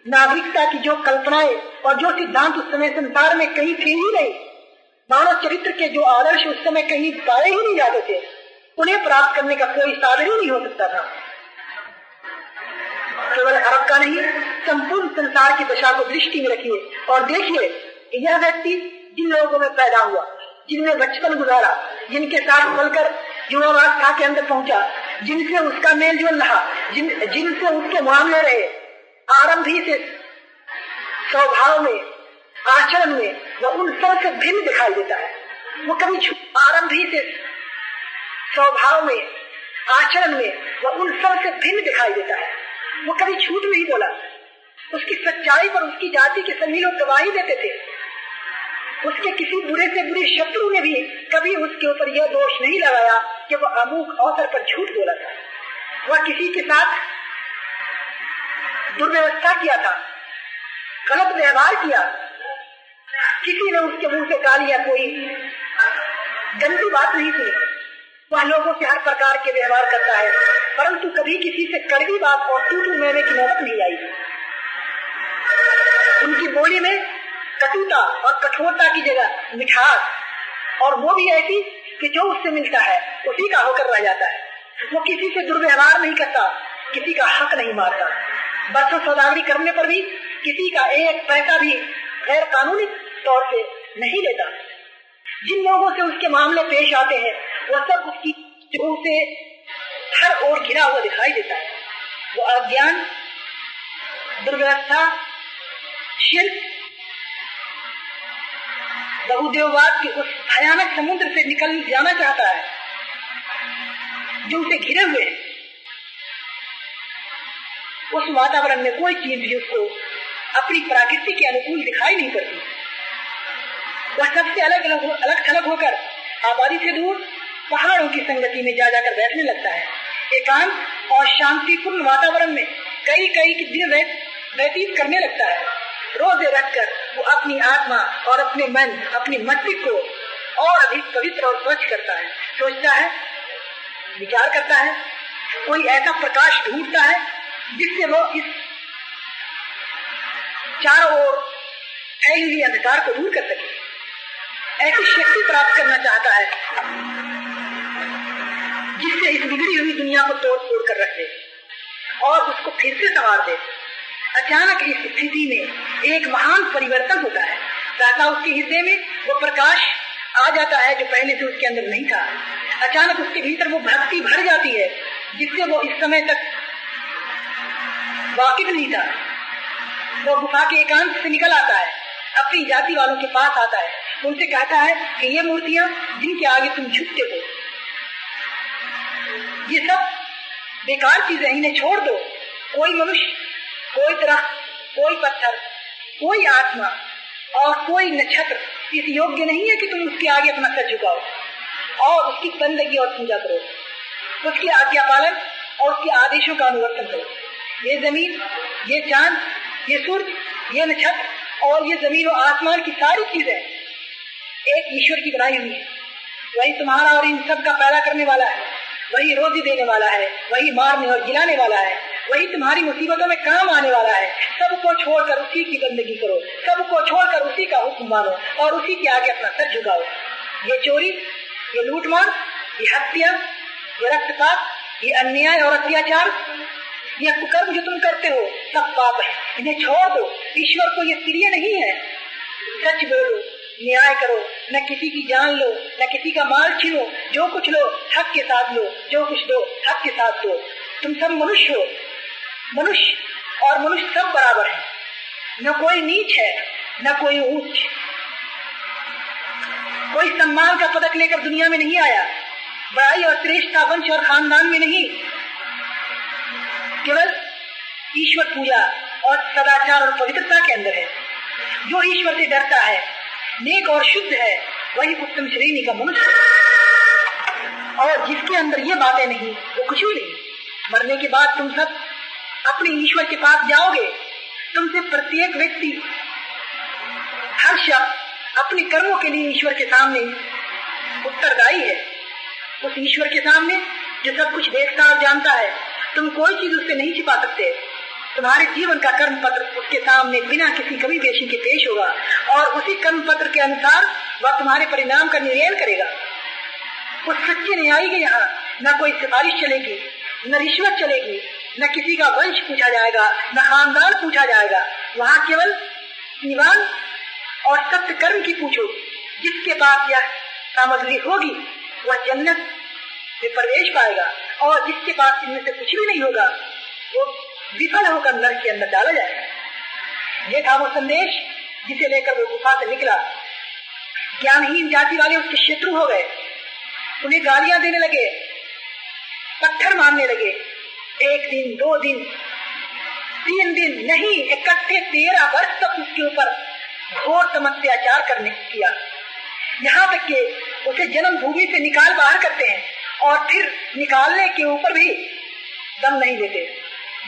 नागरिकता की जो कल्पनाएँ और जो सिद्धांत उस समय संसार में कहीं थे ही नहीं, मानव चरित्र के जो आदर्श उस समय कहीं पाए ही नहीं जाते थे, उन्हें प्राप्त करने का कोई साधन ही नहीं हो सकता था। केवल अरब का नहीं, संपूर्ण संसार की दशा को दृष्टि में रखिए और देखिए, यह व्यक्ति जिन लोगों में पैदा हुआ, जिनने बचपन गुजारा, जिनके साथ पलकर युवावस्था के अंदर पहुँचा, जिनसे उसका मेल जोल रहा, जिन, जिनसे उसके मामले रहे, आरंभ ही से स्वभाव में, आचरण में, वह उन सबसे भिन्न दिखाई देता है। वो कभी आरंभ ही से स्वभाव में, आचरण में, वह उन सबसे भिन्न दिखाई देता है। वो कभी झूठ नहीं बोला। उसकी सच्चाई पर उसकी जाति के सभी लोग गवाही देते थे। उसके किसी बुरे से बुरे शत्रु ने भी कभी उसके ऊपर यह दोष नहीं लगाया कि वह अमुक अवसर पर झूठ बोला था। वह किसी के साथ दुर्व्यवस्था किया था, गलत व्यवहार किया। किसी ने उसके मुँह से गालियाँ कोई गंदी बात नहीं थी वह लोगों से हर प्रकार के व्यवहार करता है। परंतु कभी किसी से कड़वी बात और तू तू मैंने की नौबत नहीं आई उनकी बोली में कटुता और कठोरता की जगह मिठास, और वो भी ऐसी कि जो उससे मिलता है, उसी का होकर रह जाता है। वो किसी से दुर्व्यवहार नहीं करता, किसी का हक नहीं मारता। बरसों सौदागरी करने पर भी किसी का एक पैसा भी गैर कानूनी तौर से नहीं लेता। जिन लोगों से उसके मामले पेश आते हैं वह सब उसकी से हर ओर घिरा हुआ दिखाई देता है। वो अज्ञान, दुर्व्यवस्था, शिल्प, बहुदेववाद के उस भयानक समुद्र से निकल जाना चाहता है, जो उसे घिरे हुए उस वातावरण में कोई चीज़ भी उसको अपनी प्राकृति के अनुकूल दिखाई नहीं पड़ती। वह सबसे अलग अलग अलग थलग होकर आबादी से दूर पहाड़ों की संगति में जा जाकर बैठने लगता है। एकांत और शांतिपूर्ण वातावरण में कई कई दिन व्यतीत करने लगता है। रोज़े रखकर वो अपनी आत्मा और अपने मन, अपनी मस्तिष्क को और अधिक पवित्र और स्वच्छ करता है। सोचता है, विचार करता है, कोई ऐसा प्रकाश ढूंढता है जिससे वो इस चारों ओर फैली हुई अंधकार को दूर कर सके। ऐसी शक्ति प्राप्त करना चाहता है। जिससे इस बिगड़ी हुई दुनिया को तोड़ फोड़ कर रख दे और उसको फिर से संवार दे। अचानक इस स्थिति में एक महान परिवर्तन होता है। दाता उसके हृदय में वो प्रकाश आ जाता है जो पहले से उसके अंदर नहीं था। अचानक उसके भीतर वो भक्ति भर जाती है, जिससे वो इस समय तक वाकिफ नहीं था। वो गुफा के एकांत से निकल आता है, अपनी जाति वालों के पास आता है। उनसे कहता है कि ये मूर्तियाँ जिनके आगे तुम झुकते हो ये सब बेकार चीज़ें इन्हें छोड़ दो। कोई मनुष्य, कोई तरह कोई पत्थर, कोई आत्मा और कोई नक्षत्र, इस योग्य नहीं है कि तुम उसके आगे अपना सर झुकाओ और उसकी बंदगी और पूजा करो। उसकी आज्ञा पालन और उसके आदेशों का अनुवर्तन करो। ये ज़मीन, ये चाँद, ये सूर्य, ये नक्षत्र और ये ज़मीन और आसमान की सारी चीज़ें एक ईश्वर की बनाई हुई है। वही तुम्हारा और इन सब का पैदा करने वाला है। वही रोजी देने वाला है, वही मारने और गिलाने वाला है, वही तुम्हारी मुसीबतों में काम आने वाला है। सबको छोड़कर उसी की बंदगी करो सबको छोड़कर उसी का हुक्म मानो और उसी के आगे अपना सर झुकाओ। ये चोरी, ये लूटमार, ये हत्या, ये रक्तपात, ये अन्याय और अत्याचार, ये कुकर्म जो तुम करते हो, सब पाप है। इन्हें छोड़ दो। ईश्वर को ये प्रिय नहीं है। सच बोलो न्याय करो, न किसी की जान लो, न किसी का माल छीनो, जो कुछ लो, हक के साथ लो, जो कुछ दो, हक के साथ दो। तुम सब मनुष्य हो। मनुष्य और मनुष्य सब बराबर है। न कोई नीच है, न कोई ऊंच। कोई सम्मान का पदक लेकर दुनिया में नहीं आया। बड़ाई और श्रेष्ठता वंश और खानदान में नहीं। केवल ईश्वर पूजा और सदाचार और पवित्रता के अंदर है। जो ईश्वर से डरता है नेक और शुद्ध है, वही उत्तम श्रेणी का मनुष्य और जिसके अंदर ये बातें नहीं, वो कुछ नहीं। मरने के बाद तुम सब अपने ईश्वर के पास जाओगे। तुमसे प्रत्येक व्यक्ति हर शब्द अपने कर्मों के लिए ईश्वर के सामने उत्तरदायी है। उस ईश्वर के सामने जो सब कुछ देखता और जानता है, तुम कोई चीज़ उससे नहीं छिपा सकते। तुम्हारे जीवन का कर्म पत्र उसके सामने बिना किसी कमी पेशी के पेश होगा और उसी कर्म पत्र के अनुसार वह तुम्हारे परिणाम का निर्णय करेगा। उस सच्चे न्यायी के यहाँ न कोई सिफारिश चलेगी, न रिश्वत चलेगी, न किसी का वंश पूछा जाएगा, न खानदान पूछा जाएगा। वहाँ केवल निवान और सत्य कर्म की पूछो। जिसके पास यह सामग्री होगी, वह जन्नत में प्रवेश पाएगा और जिसके पास इनमें से कुछ भी नहीं होगा, वो विफल होकर नर के अंदर डाला जाएगा ये था वो संदेश जिसे लेकर वो गुफा से निकला। ज्ञानहीन जाति वाले उसके शत्रु हो गए। उन्हें गालियाँ देने लगे, पत्थर मारने लगे। एक दिन, दो दिन, तीन दिन नहीं, इकट्ठे तेरह वर्ष तक उसके ऊपर घोर तमत्याचार करने किया। यहाँ तक के उसे जन्म भूमि से निकाल बाहर करते हैं और फिर निकालने के ऊपर भी दम नहीं देते।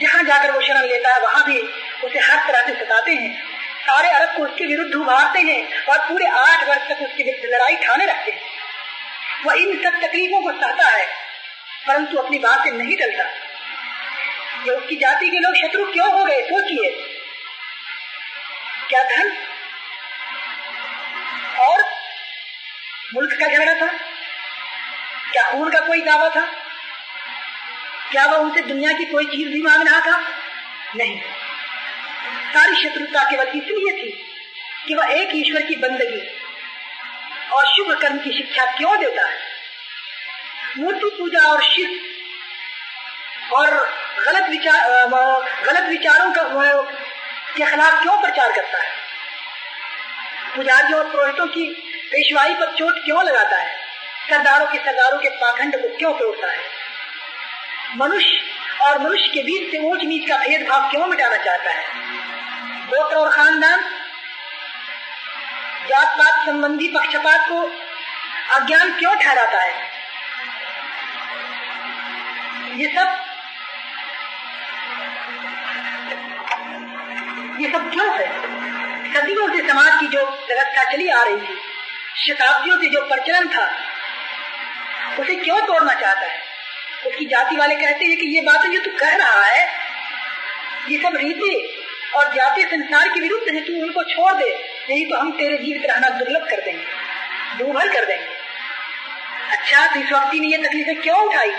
जहाँ जाकर वो शरण लेता है, वहाँ भी उसे हर तरह से सताते हैं। सारे अरब को उसके विरुद्ध उभारते हैं और पूरे आठ वर्ष तक उसके विरुद्ध लड़ाई ठाने रखते हैं। वह इन सब तकलीफों को सहता है, परंतु अपनी बात से नहीं टलता। ये उसकी जाति के लोग शत्रु क्यों हो गए, सोचिए। क्या धन? और? मुल्क का झगड़ा था? क्या खून का कोई दावा था? क्या वह उनसे दुनिया की कोई चीज़ भी मांग रहा था? नहीं। सारी शत्रुता केवल इसलिए थी कि वह एक ईश्वर की बंदगी और शुभ कर्म की शिक्षा क्यों देता है? मूर्ति पूजा और शिव और गलत विचार गलत विचारों का के खिलाफ क्यों प्रचार करता है? पुजारियों और पुरोहितों की पेशवाई पर चोट क्यों लगाता है? सरदारों के सरदारों के पाखंड को क्यों तोड़ता है? मनुष्य और मनुष्य के बीच से ऊंच नीच का भेदभाव क्यों मिटाना चाहता है? गोत्र और खानदान जात पात संबंधी पक्षपात को अज्ञान क्यों ठहराता है? ये सब ये सब क्यों है? सदियों से समाज की जो व्यवस्था चली आ रही थी, शताब्दियों से जो प्रचलन था, उसे क्यों तोड़ना चाहता है? उसकी जाति वाले कहते हैं कि ये बात जो तू कह रहा है, ये सब रीति और जाति संसार के विरुद्ध है, तू उनको छोड़ दे। नहीं तो हम तेरे जीवित रहना दुर्लभ कर देंगे दूभर कर देंगे। अच्छा तो इस वक्त ने ये तकलीफें क्यों उठाई?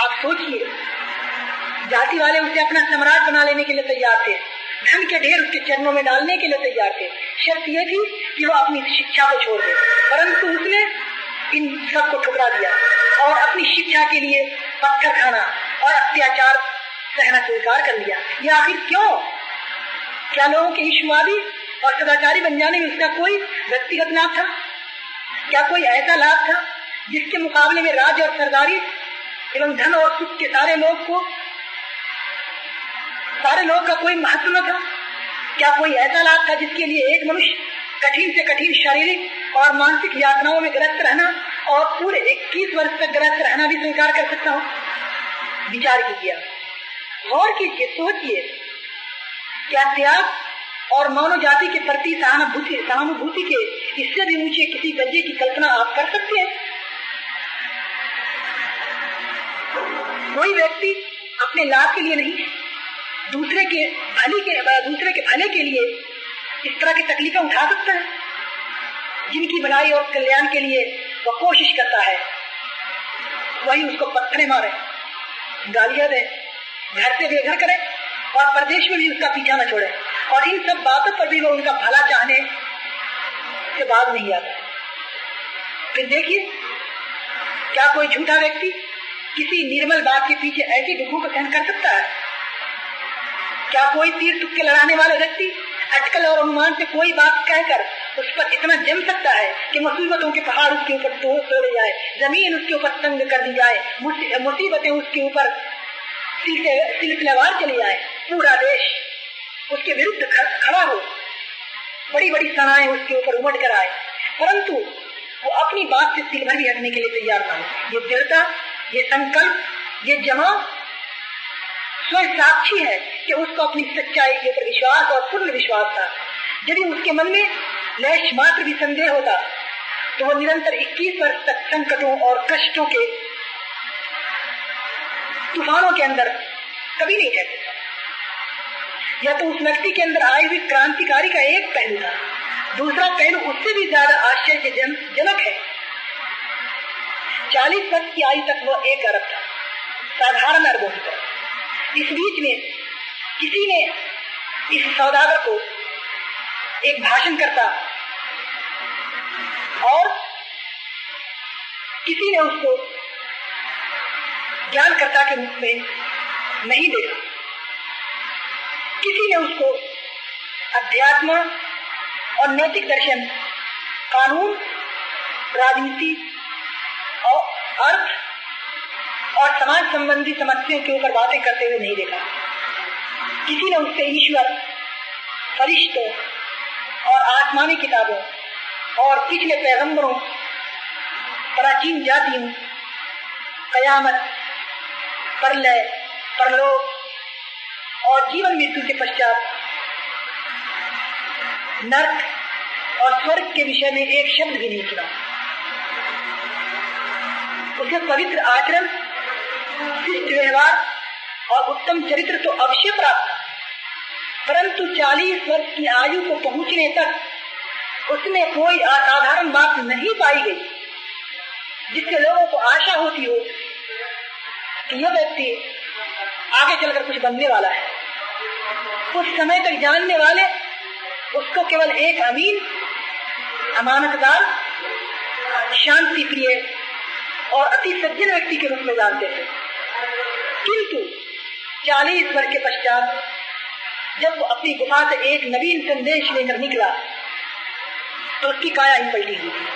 आप सोचिए। जाति वाले उसे अपना सम्राट बना लेने के लिए तैयार थे। धन के ढेर उसके चरणों में डालने के लिए तैयार थे। शर्त यह थी कि वो अपनी शिक्षा को छोड़ दे। परंतु उसने इन सबको ठुकरा दिया और अपनी शिक्षा के लिए पत्थर खाना और अत्याचार सहना स्वीकार कर लिया। यह आखिर क्यों? क्या लोगों के ईश्ववादी और सदाचारी बन जाने में उसका कोई व्यक्तिगत लाभ था? क्या कोई ऐसा लाभ था जिसके मुकाबले में राज्य और सरदारी एवं धन और सुख के सारे लोग को, सारे लोग का कोई महत्व न था? क्या कोई ऐसा लाभ था जिसके लिए एक मनुष्य कठिन से कठिन शारीरिक और मानसिक यातनाओं में ग्रस्त रहना और पूरे 21 वर्ष तक ग्रस्त रहना भी स्वीकार कर सकता हूँ। विचार कीजिए गौर कीजिए, सोचिए। क्या त्याग और मानव जाति के प्रति सहानुभूति सहानुभूति के इससे भी ऊँचे किसी दर्जे की कल्पना आप कर सकते हैं? कोई व्यक्ति अपने लाभ के लिए नहीं, दूसरे के भले के दूसरे के भले के लिए इस तरह की तकलीफें उठा सकता है। जिनकी भलाई और कल्याण के लिए वह कोशिश करता है। वही उसको पत्थरे मारे। गालियाँ दे, घर से बेघर करे और प्रदेश में भी उसका पीछा न छोड़े। और इन सब बातों पर भी वो उनका भला चाहने से बात नहीं आता। फिर देखिए, क्या कोई झूठा व्यक्ति किसी निर्मल बात के पीछे ऐसी दुखों को सहन कर सकता है? क्या कोई तीर तुक्के लड़ाने वाले व्यक्ति अटकल और अनुमान से कोई बात कहकर उस पर इतना जम सकता है कि मुसीबतों के पहाड़ उसके ऊपर तोड़े जाए, ज़मीन उसके ऊपर तंग कर दी जाए मुसीबतें उसके ऊपर सिलसिलेवार चली जाए, पूरा देश उसके विरुद्ध खड़ा हो। बड़ी बड़ी सनाएँ उसके ऊपर उमड़ कर आए। परंतु वो अपनी बात से सिल भर भी हटने के लिए तैयार ना हो। ये दृढ़ता, ये संकल्प, ये जमा स्वयं साक्षी है कि उसको अपनी सच्चाई के ऊपर विश्वास और पूर्ण विश्वास था। यदि उसके मन में लैश मात्र भी संदेह होता तो वो निरंतर 21 वर्ष तक संकटों और कष्टों के तूफानों के अंदर कभी नहीं ठहरते। या तो उस व्यक्ति के अंदर आई हुई क्रांतिकारी का एक पहलू था दूसरा पहलू उससे भी ज़्यादा आश्चर्य जन, जनक है। चालीस वर्ष की आयु तक वो एक अरब था साधारण अरबों की तरह। इस बीच में किसी ने इस सौदागर को एक भाषण करता। और किसी ने उसको ज्ञानकर्ता के रूप में नहीं देखा। किसी ने उसको अध्यात्म और नैतिक दर्शन, कानून, राजनीति और अर्थ और समाज संबंधी समस्याओं के ऊपर बातें करते हुए नहीं देखा। किसी ने उससे ईश्वर, फरिश्तों और आसमानी किताबों और पिछले पैगंबरों, प्राचीन जातियों, कयामत, परलय, परलोक और जीवन मृत्यु के पश्चात नर्क और स्वर्ग के विषय में एक शब्द भी नहीं सुना। उसे पवित्र आचरण, शिष्ट व्यवहार और उत्तम चरित्र तो अवश्य प्राप्त। परंतु चालीस वर्ष की आयु को पहुँचने तक उसमें कोई असाधारण बात नहीं पाई गई, जिससे लोगों को आशा होती हो कि यह व्यक्ति आगे चलकर कुछ बनने वाला है। उस समय तक जानने वाले उसको केवल एक अमीन, अमानतदार शांति प्रिय और अति सज्जन व्यक्ति के रूप में जानते थे किंतु चालीस वर्ष के पश्चात जब वो अपनी गुफा से एक नवीन संदेश लेकर निकला तो उसकी काया ही पलटी हुई थी।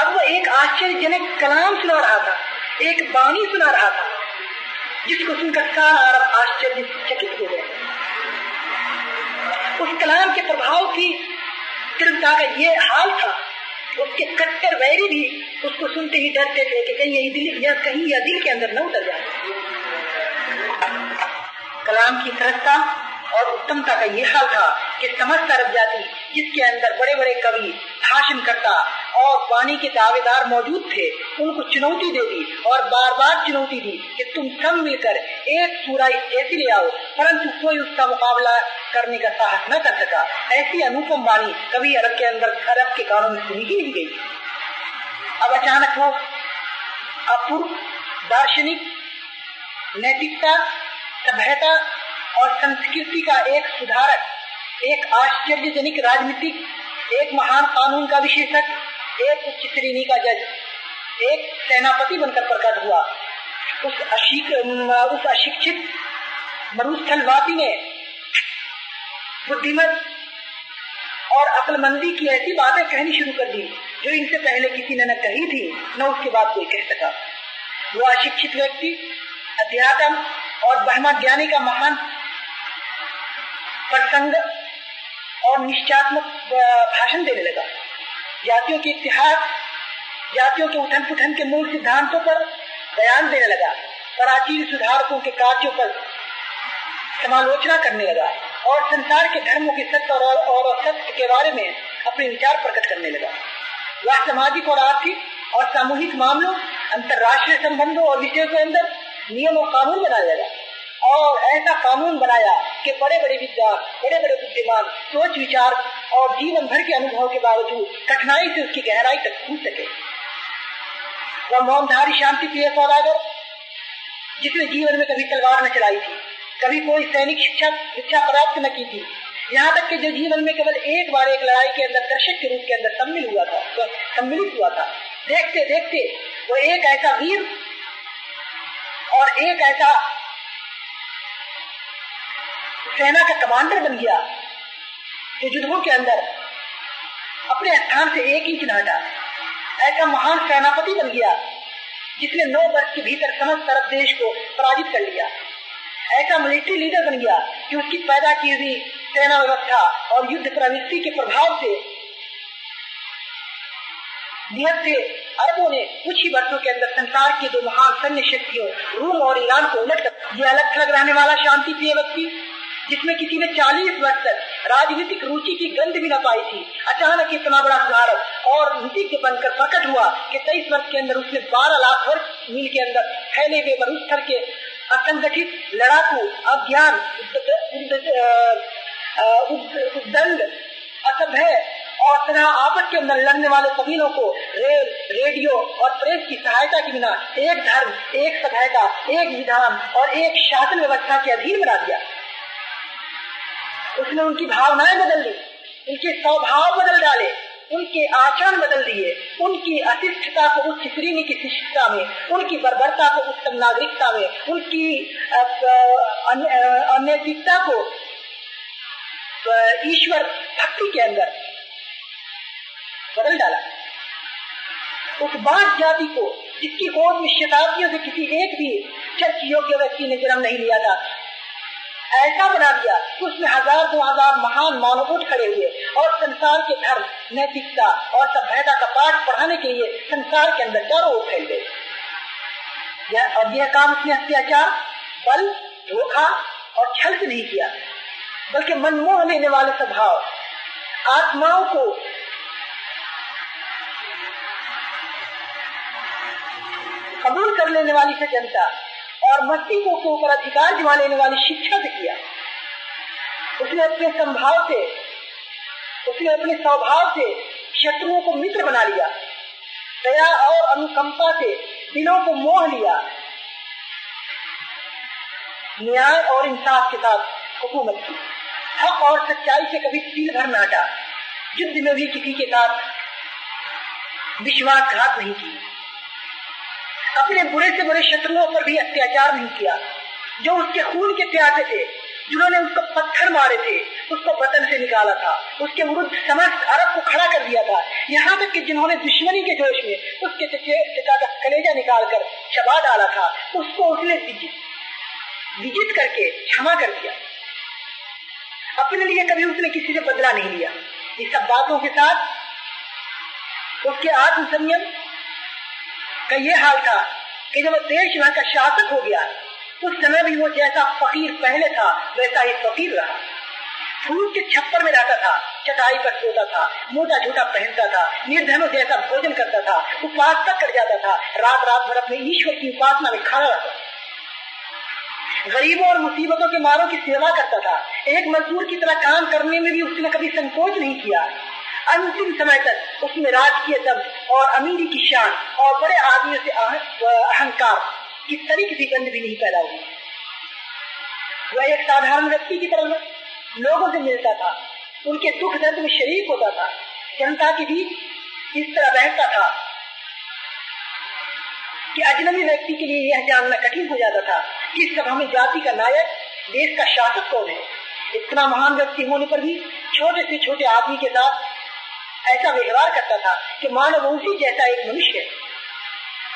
अब वो एक आश्चर्यजनक कलाम सुना रहा था, एक बाणी सुना रहा था, जिसको सुनकर सारा अरब आश्चर्य चकित हो गया। उस कलाम के प्रभाव की तीव्रता का ये हाल था, उसके कट्टर वैरी भी उसको सुनते ही डरते थे कि कहीं यही दिल, या कहीं या दिल के अंदर न उतर जाए। कलाम की सरसता और उत्तमता का ये हाल था कि समस्त अरब जाति, जिसके अंदर बड़े बड़े कवि भाषण करता और वाणी के दावेदार मौजूद थे, उनको चुनौती दे दी और बार बार चुनौती दी कि तुम सब मिलकर एक सूरा ऐसी ले आओ, परंतु कोई उसका मुकाबला करने का साहस न कर सका। ऐसी अनुपम वाणी कभी अरब के अंदर, अरब के कानों में सुनी ही नहीं गई। अब अचानक वो अपूर्व, दार्शनिक, नैतिकता सभ्यता और संस्कृति का एक सुधारक, एक आश्चर्यजनक राजनीतिक, एक महान कानून का विशेषक, एक उच्च श्रेणी का जज, एक सेनापति बनकर प्रकट हुआ। उस अशिक, उस अशिक्षित मरुस्थलवासी ने बुद्धिमत और अकलमंदी की ऐसी बातें कहनी शुरू कर दी, जो इनसे पहले किसी ने न कही थी, न उसके बाद कोई कह सका। वो अशिक्षित व्यक्ति, अध्यात्म और ब्रह्मा ज्ञानी का महान प्रसंग और निश्चात्मक भाषण देने लगा। जातियों के इतिहास जातियों के उठन पुठन के मूल सिद्धांतों पर बयान देने लगा। प्राचीन सुधारकों के कार्यों पर समालोचना करने लगा और संसार के धर्मों के सत्य और, और असत्य के बारे में अपने विचार प्रकट करने लगा। वह सामाजिक और आर्थिक और सामूहिक मामलों अंतर्राष्ट्रीय संबंधों और विषयों के अंदर नियम और कानून बनाया जाएगा और ऐसा कानून बनाया कि बड़े बड़े विद्वान बड़े बड़े बुद्धिमान, सोच, विचार और जीवन भर के अनुभव के बावजूद कठिनाई से उसकी गहराई तक पूछ सके। वह मौनधारी शांति प्रिय सौदागर, जिसने जीवन में कभी तलवार न चलाई थी, कभी कोई सैनिक शिक्षा शिक्षा प्राप्त न की थी, यहाँ तक कि जो जीवन में केवल एक बार एक लड़ाई के अंदर दर्शक के रूप के अंदर सम्मिल हुआ था, सम्मिलित हुआ था देखते देखते वो एक ऐसा वीर और एक ऐसा सेना का कमांडर बन गया जो युद्धों के अंदर अपने स्थान से एक इंच हटा ऐसा महान सेनापति बन गया जिसने नौ वर्ष के भीतर समस्त तरफ़ देश को पराजित कर लिया। ऐसा मिलिट्री लीडर बन गया कि उसकी पैदा की हुई सेना व्यवस्था और युद्ध प्रवृत्ति के प्रभाव से निहत से अरबों ने कुछ ही वर्षों के अंदर संसार के दो महान सैन्य शक्तियों रूम और ईरान को उलट कर यह अलग थलग रहने वाला शांति प्रिय व्यक्ति, जिसमें किसी ने 40 वर्ष तक राजनीतिक रुचि की गंध भी न पाई थी, अचानक इतना बड़ा सुधारक और नीतिज्ञ बनकर प्रकट हुआ कि तेईस वर्ष के अंदर उसने 12 लाख वर्ष मील के अंदर फैले हुए मरुस्थल के असंगठित लड़ाकू अज्ञान उद्दंड, असभ्य और सदा आपस के अंदर लड़ने वाले कबीलों को रेल, रेडियो और प्रेस की सहायता के बिना एक धर्म, एक सभ्यता, एक विधान और एक शासन व्यवस्था के अधीन बना दिया। उसने उनकी भावनाएँ बदल दी उनके स्वभाव बदल डाले, उनके आचरण बदल दिए, उनकी अशिष्टता को उच्च श्रेणी की शिष्टता में, उनकी बर्बरता को उत्तम नागरिकता में, उनकी अनैतिकता को ईश्वर भक्ति के अंदर बदल डाला। उस बात जाति को, जिसकी गोद में शताब्दियों से किसी एक भी चर्च योग्य व्यक्ति ने जन्म नहीं लिया था, ऐसा बना दिया कि उसमें हज़ार दो हज़ार महान मानव खड़े हुए और संसार के धर्म, नैतिकता और सभ्यता का पाठ पढ़ाने के लिए संसार के अंदर चारों ओर फैल गए। और यह काम उसने अत्याचार, बल, धोखा और छल से नहीं किया, बल्कि मनमोह लेने वाले स्वभाव, आत्माओं को कबूल कर लेने वाली से जनता और मस्तिष्कों के ऊपर अधिकार जमा लेने वाली शिक्षा से किया। उसने अपने संभाव से, उसने अपने स्वभाव से शत्रुओं को मित्र बना लिया। दया और अनुकंपा से दिलों को मोह लिया। न्याय और इंसाफ के साथ हुकूमत की। हक और सच्चाई से कभी तिल भर नाटा युद्ध में भी किसी के साथ विश्वासघात नहीं की अपने बुरे से बुरे शत्रुओं पर भी अत्याचार नहीं किया। जो उसके खून के प्यासे थे, जिन्होंने उसको पत्थर मारे थे, उसको वतन से निकाला था। उसके विरुद्ध समस्त अरब को खड़ा कर दिया था। यहाँ तक कि जिन्होंने दुश्मनी के जोश में उसके पिता का कलेजा निकाल कर चबा डाला था, उसको उसने विजित करके क्षमा कर दिया। अपने लिए कभी उसने किसी से बदला नहीं लिया। इस सब बातों के साथ उसके आत्म संयम का ये हाल था कि जब देश वहाँ का शासक हो गया, उस समय भी वो जैसा फकीर पहले था, वैसा ही फकीर रहा। फूल के छप्पर में रहता था, चटाई पर सोता था, मोटा झूठा पहनता था, निर्धनों जैसा भोजन करता था उपवास तक कर जाता था रात रात भर अपने ईश्वर की उपासना में खड़ा रहता गरीबों और मुसीबतों के मारों की सेवा करता था। एक मजदूर की तरह काम करने में भी उसने कभी संकोच नहीं किया। अंतिम समय तक उसमें राजकीय शब्द और अमीरी की शान और बड़े आदमियों से अहंकार की तरी किसी गंध भी नहीं पैदा हुई। वह एक साधारण व्यक्ति की तरह लोगों से मिलता था। उनके दुख दर्द में शरीक होता था। जनता के बीच इस तरह बहता था कि अजनबी व्यक्ति के लिए यह जानना कठिन हो जाता था कि सभा में जाति का नायक, देश का शासक कौन है। इतना महान व्यक्ति होने पर भी छोटे से छोटे आदमी के साथ ऐसा व्यवहार करता था कि मानव उसी जैसा एक मनुष्य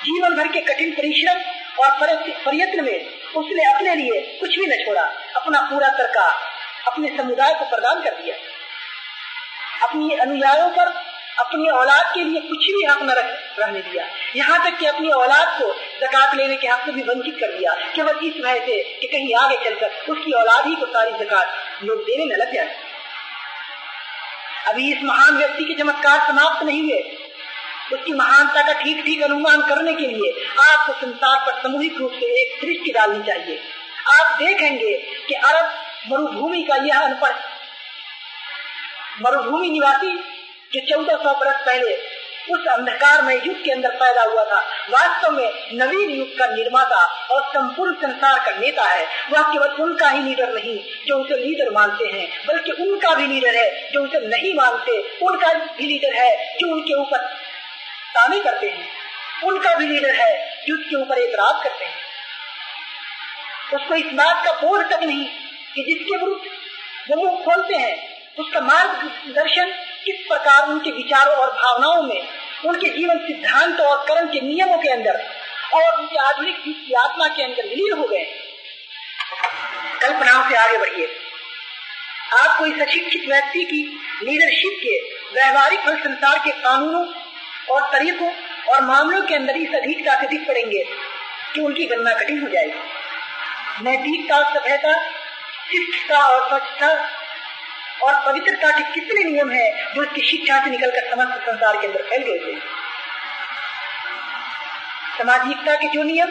जीवन भर के कठिन परिश्रम और प्रयत्न में उसने अपने लिए कुछ भी न छोड़ा, अपना पूरा सरकार अपने समुदाय को प्रदान कर दिया। अपनी अनुयायों पर अपनी औलाद के लिए कुछ भी हक न रख रहने दिया। यहाँ तक कि अपनी औलाद को जक़ात लेने के हक से भी वंचित कर दिया। केवल इस वजह से कि कहीं आगे चलकर उसकी औलाद ही को सारी जक़ात लोग देने न लग जाए। अभी इस महान व्यक्ति के चमत्कार समाप्त नहीं हुए। उसकी महानता का ठीक ठीक अनुमान करने के लिए आपको संसार पर सामूहिक रूप से एक दृष्टि डालनी चाहिए। आप देखेंगे कि अरब मरुभूमि का यह अनपढ़ मरुभूमि निवासी जो चौदह सौ बरस पहले उस अंधकार में युग के अंदर पैदा हुआ था। वास्तव में नवीन युग का निर्माता और संपूर्ण संसार का नेता है। वह केवल उनका ही लीडर नहीं, जो उसे लीडर मानते हैं, बल्कि उनका भी लीडर है, जो उसे नहीं मानते। उनका भी लीडर है, जो उनके ऊपर ताने करते हैं। उनका भी लीडर है, जो उसके ऊपर एतराज़ करते हैं। उसको इस बात का बोध तक नहीं कि जिसके विरुद्ध वो मुँह खोलते हैं, उसका मार्गदर्शन किस प्रकार उनके विचारों और भावनाओं में, उनके जीवन सिद्धांत और कर्म के नियमों के अंदर और उनके आधुनिक की आत्मा के अंदर विलीन हो गए। कल्पनाओं से आगे बढ़िए। आपको इस अशिक्षित व्यक्ति की लीडरशिप के व्यवहारिक फल संसार के कानूनों और तरीकों और मामलों के अंदर इस अधिकता से दिख पड़ेंगे कि उनकी गणना कठिन हो जाएगी। नैतिकता, सभ्यता, शिष्टता और स्वच्छता और पवित्रता के कितने नियम है जो उसकी शिक्षा से निकलकर समस्त संसार के अंदर फैल गए थे? सामाजिकता के जो नियम,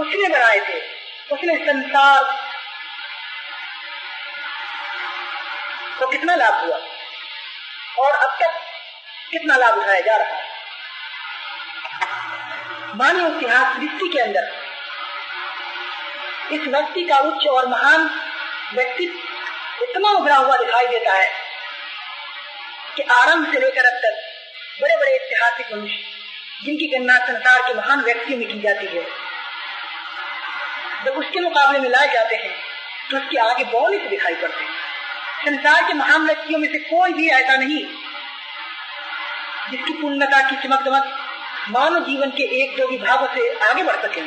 उसने बनाए थे। उसने संसार को कितना लाभ हुआ? और अब तक कितना लाभ उठाया जा रहा है? मानव इतिहास दृष्टि के अंदर इस व्यक्ति का उच्च और महान व्यक्तित्व इतना उभरा हुआ दिखाई देता है कि आरंभ से लेकर अब तक बड़े बड़े ऐतिहासिक मनुष्य, जिनकी गणना संसार के महान व्यक्तियों में की जाती है, जब उसके मुकाबले में लाए जाते हैं तो उसके आगे से दिखाई पड़ते हैं। संसार के महान व्यक्तियों में से कोई भी ऐसा नहीं, जिसकी पूर्णता की चमक दमक मानव जीवन के एक दो विभागों से आगे बढ़ सके।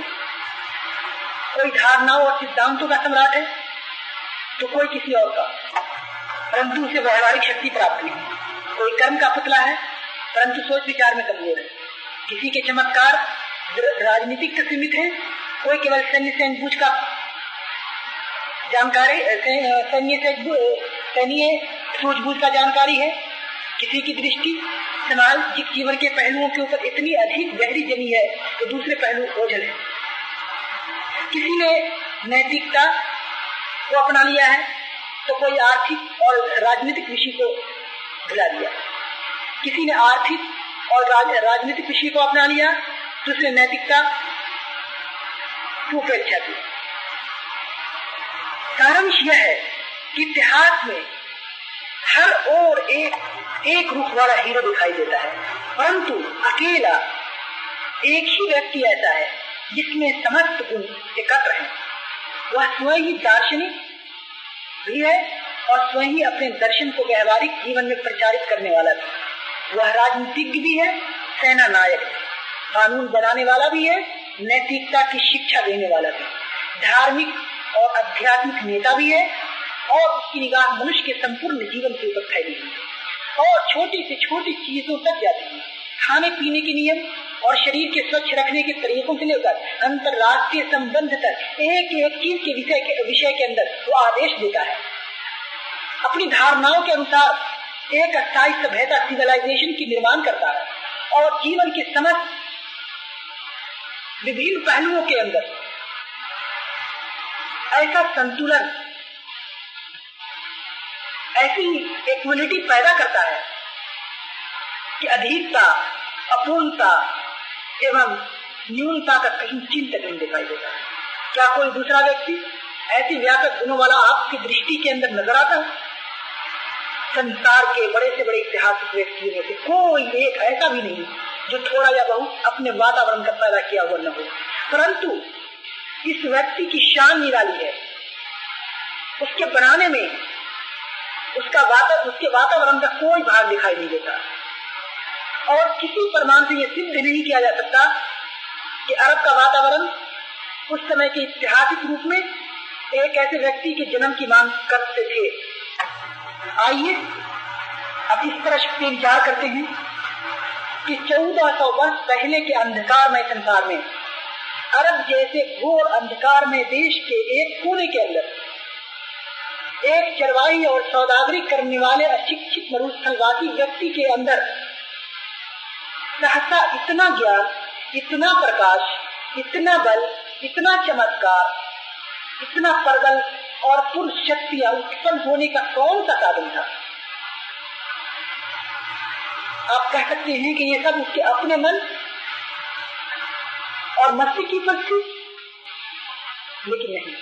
कोई धारणाओं और सिद्धांतों का सम्राट है? तो कोई किसी और का। परंतु उसे व्यवहारिक शक्ति प्राप्त नहीं। कोई कर्म का पुतला है, परंतु सोच विचार में कमज़ोर है। किसी के चमत्कार राजनीतिक से सीमित है, कोई केवल सैन्य से बूझ का जानकारी सैन्य से सैन्य सूझबूझ का जानकारी है। किसी की दृष्टि सामाजिक जीवन के पहलुओं के ऊपर इतनी अधिक गहरी जमी है तो दूसरे पहलू ओझल है। किसी ने नैतिकता को अपना लिया है तो कोई आर्थिक और राजनीतिक विषय को भुला दिया। किसी ने आर्थिक और राज, राजनीतिक विषय को अपना लिया तो उसने नैतिकता उपेक्षा की। कारण यह है कि इतिहास में हर ओर एक एक रूप वाला हीरो दिखाई देता है परंतु अकेला एक ही व्यक्ति ऐसा है जिसमें समस्त गुण एकत्र हैं। वह स्वयं ही दार्शनिक भी है और स्वयं ही अपने दर्शन को व्यवहारिक जीवन में प्रचारित करने वाला भी वह राजनीतिज्ञ भी है, सेना नायक है, कानून बनाने वाला भी है, नैतिकता की शिक्षा देने वाला भी धार्मिक और आध्यात्मिक नेता भी है और उसकी निगाह मनुष्य के संपूर्ण जीवन के ऊपर फैली हुई है और छोटी से छोटी चीज़ों तक जाती है। खाने पीने के नियम और शरीर के स्वच्छ रखने के तरीकों से लेकर अंतरराष्ट्रीय संबंध तक, एक एक चीज़ के विषय के विषय के अंदर वो आदेश देता है। अपनी धारणाओं के अनुसार एक अस्थायी सभ्यता सिविलाइजेशन की निर्माण करता है और जीवन के समस्त विभिन्न पहलुओं के अंदर ऐसा संतुलन, ऐसी इक्वलिटी पैदा करता है। कि अधिकता अपूर्णता एवं न्यूनता का कहीं चिंतन नहीं दिखाई देता। क्या कोई दूसरा व्यक्ति ऐसी व्यापक गुणों वाला आपकी दृष्टि के अंदर नज़र आता है? संसार के बड़े से बड़े ऐतिहासिक व्यक्तियों में से कोई एक ऐसा भी नहीं जो थोड़ा या बहुत अपने वातावरण का पैदा किया हुआ न हो। परंतु इस व्यक्ति की शान निराली है। उसके बनाने में उसका वाता, उसके वातावरण का कोई भाग दिखाई नहीं देता। और किसी प्रमाण से यह सिद्ध नहीं किया जा सकता कि अरब का वातावरण उस समय के ऐतिहासिक रूप में एक ऐसे व्यक्ति के जन्म की मांग करते थे। आइए अब इस तरह विचार करते हैं कि चौदह सौ वर्ष पहले के अंधकार में संसार में, अरब जैसे घोर अंधकार में देश के एक कोने के अंदर, एक चरवाही और सौदागरी करने वाले अशिक्षित मरुस्थलवासी व्यक्ति के अंदर सहसा इतना ज्ञान, इतना प्रकाश, इतना बल, इतना चमत्कार, इतना परगल और पुरुष शक्तियाँ उत्पन्न होने का कौन सा साधन था? आप कह सकते हैं कि ये सब उसके अपने मन और मस्ती की उपस्थिति? लेकिन नहीं।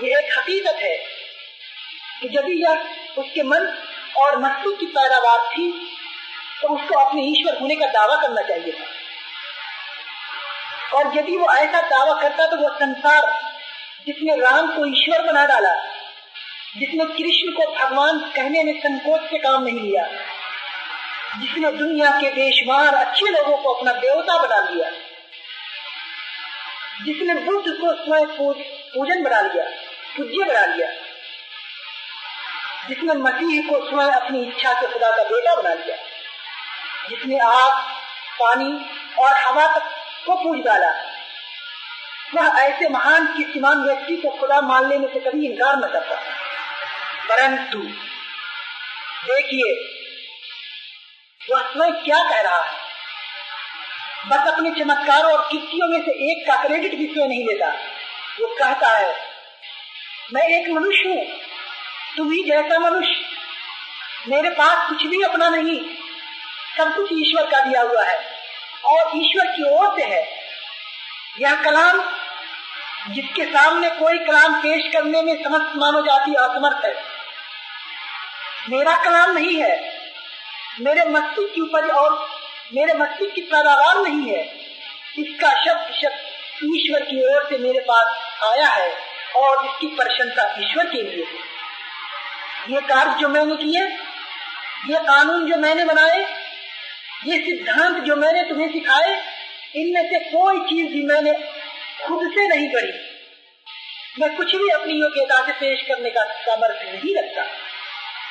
ये एक हकीकत है कि यदि यह उसके मन और मस्तिष्क की पैदावार थी तो उसको अपने ईश्वर होने का दावा करना चाहिए था। और यदि वो ऐसा दावा करता तो वो संसार जिसने राम को ईश्वर बना डाला, जिसने कृष्ण को भगवान कहने में संकोच से काम नहीं लिया, जिसने दुनिया के देशवार अच्छे लोगों को अपना देवता बना लिया, जिसने बुद्ध को स्वयं पूजन बना लिया, पूज्य बना लिया, जिसने मसीह को स्वयं अपनी इच्छा से खुदा का बेटा बना लिया। जिसने आग, पानी और हवा तक को पूज डाला। वह ऐसे महान कीर्तिमान व्यक्ति को खुदा मान लेने से कभी इनकार न करता। परंतु देखिए, वह स्वयं क्या कह रहा है? बस अपने चमत्कारों और कीर्तियों में से एक का क्रेडिट भी स्वयं नहीं लेता? वो कहता है, मैं एक मनुष्य हूँ। तुम ही जैसा मनुष्य। मेरे पास कुछ भी अपना नहीं। सब कुछ ईश्वर का दिया हुआ है। और ईश्वर की ओर से है। यह कलाम, जिसके सामने कोई कलाम पेश करने में समस्त मानव जाति असमर्थ है। मेरा कलाम नहीं है। मेरे मस्तिष्क की उपज और मेरे मस्तिष्क की पैदावार नहीं है। इसका शब्द शब्द ईश्वर की ओर से मेरे पास आया है और इसकी प्रशंसा ईश्वर के लिए ये कार्य जो मैंने किए, ये कानून जो मैंने बनाए ये सिद्धांत जो मैंने तुम्हें सिखाए, इनमें से कोई चीज़ भी मैंने खुद से नहीं करी मैं कुछ भी अपनी योग्यता से पेश करने का सामर्थ्य नहीं रखता।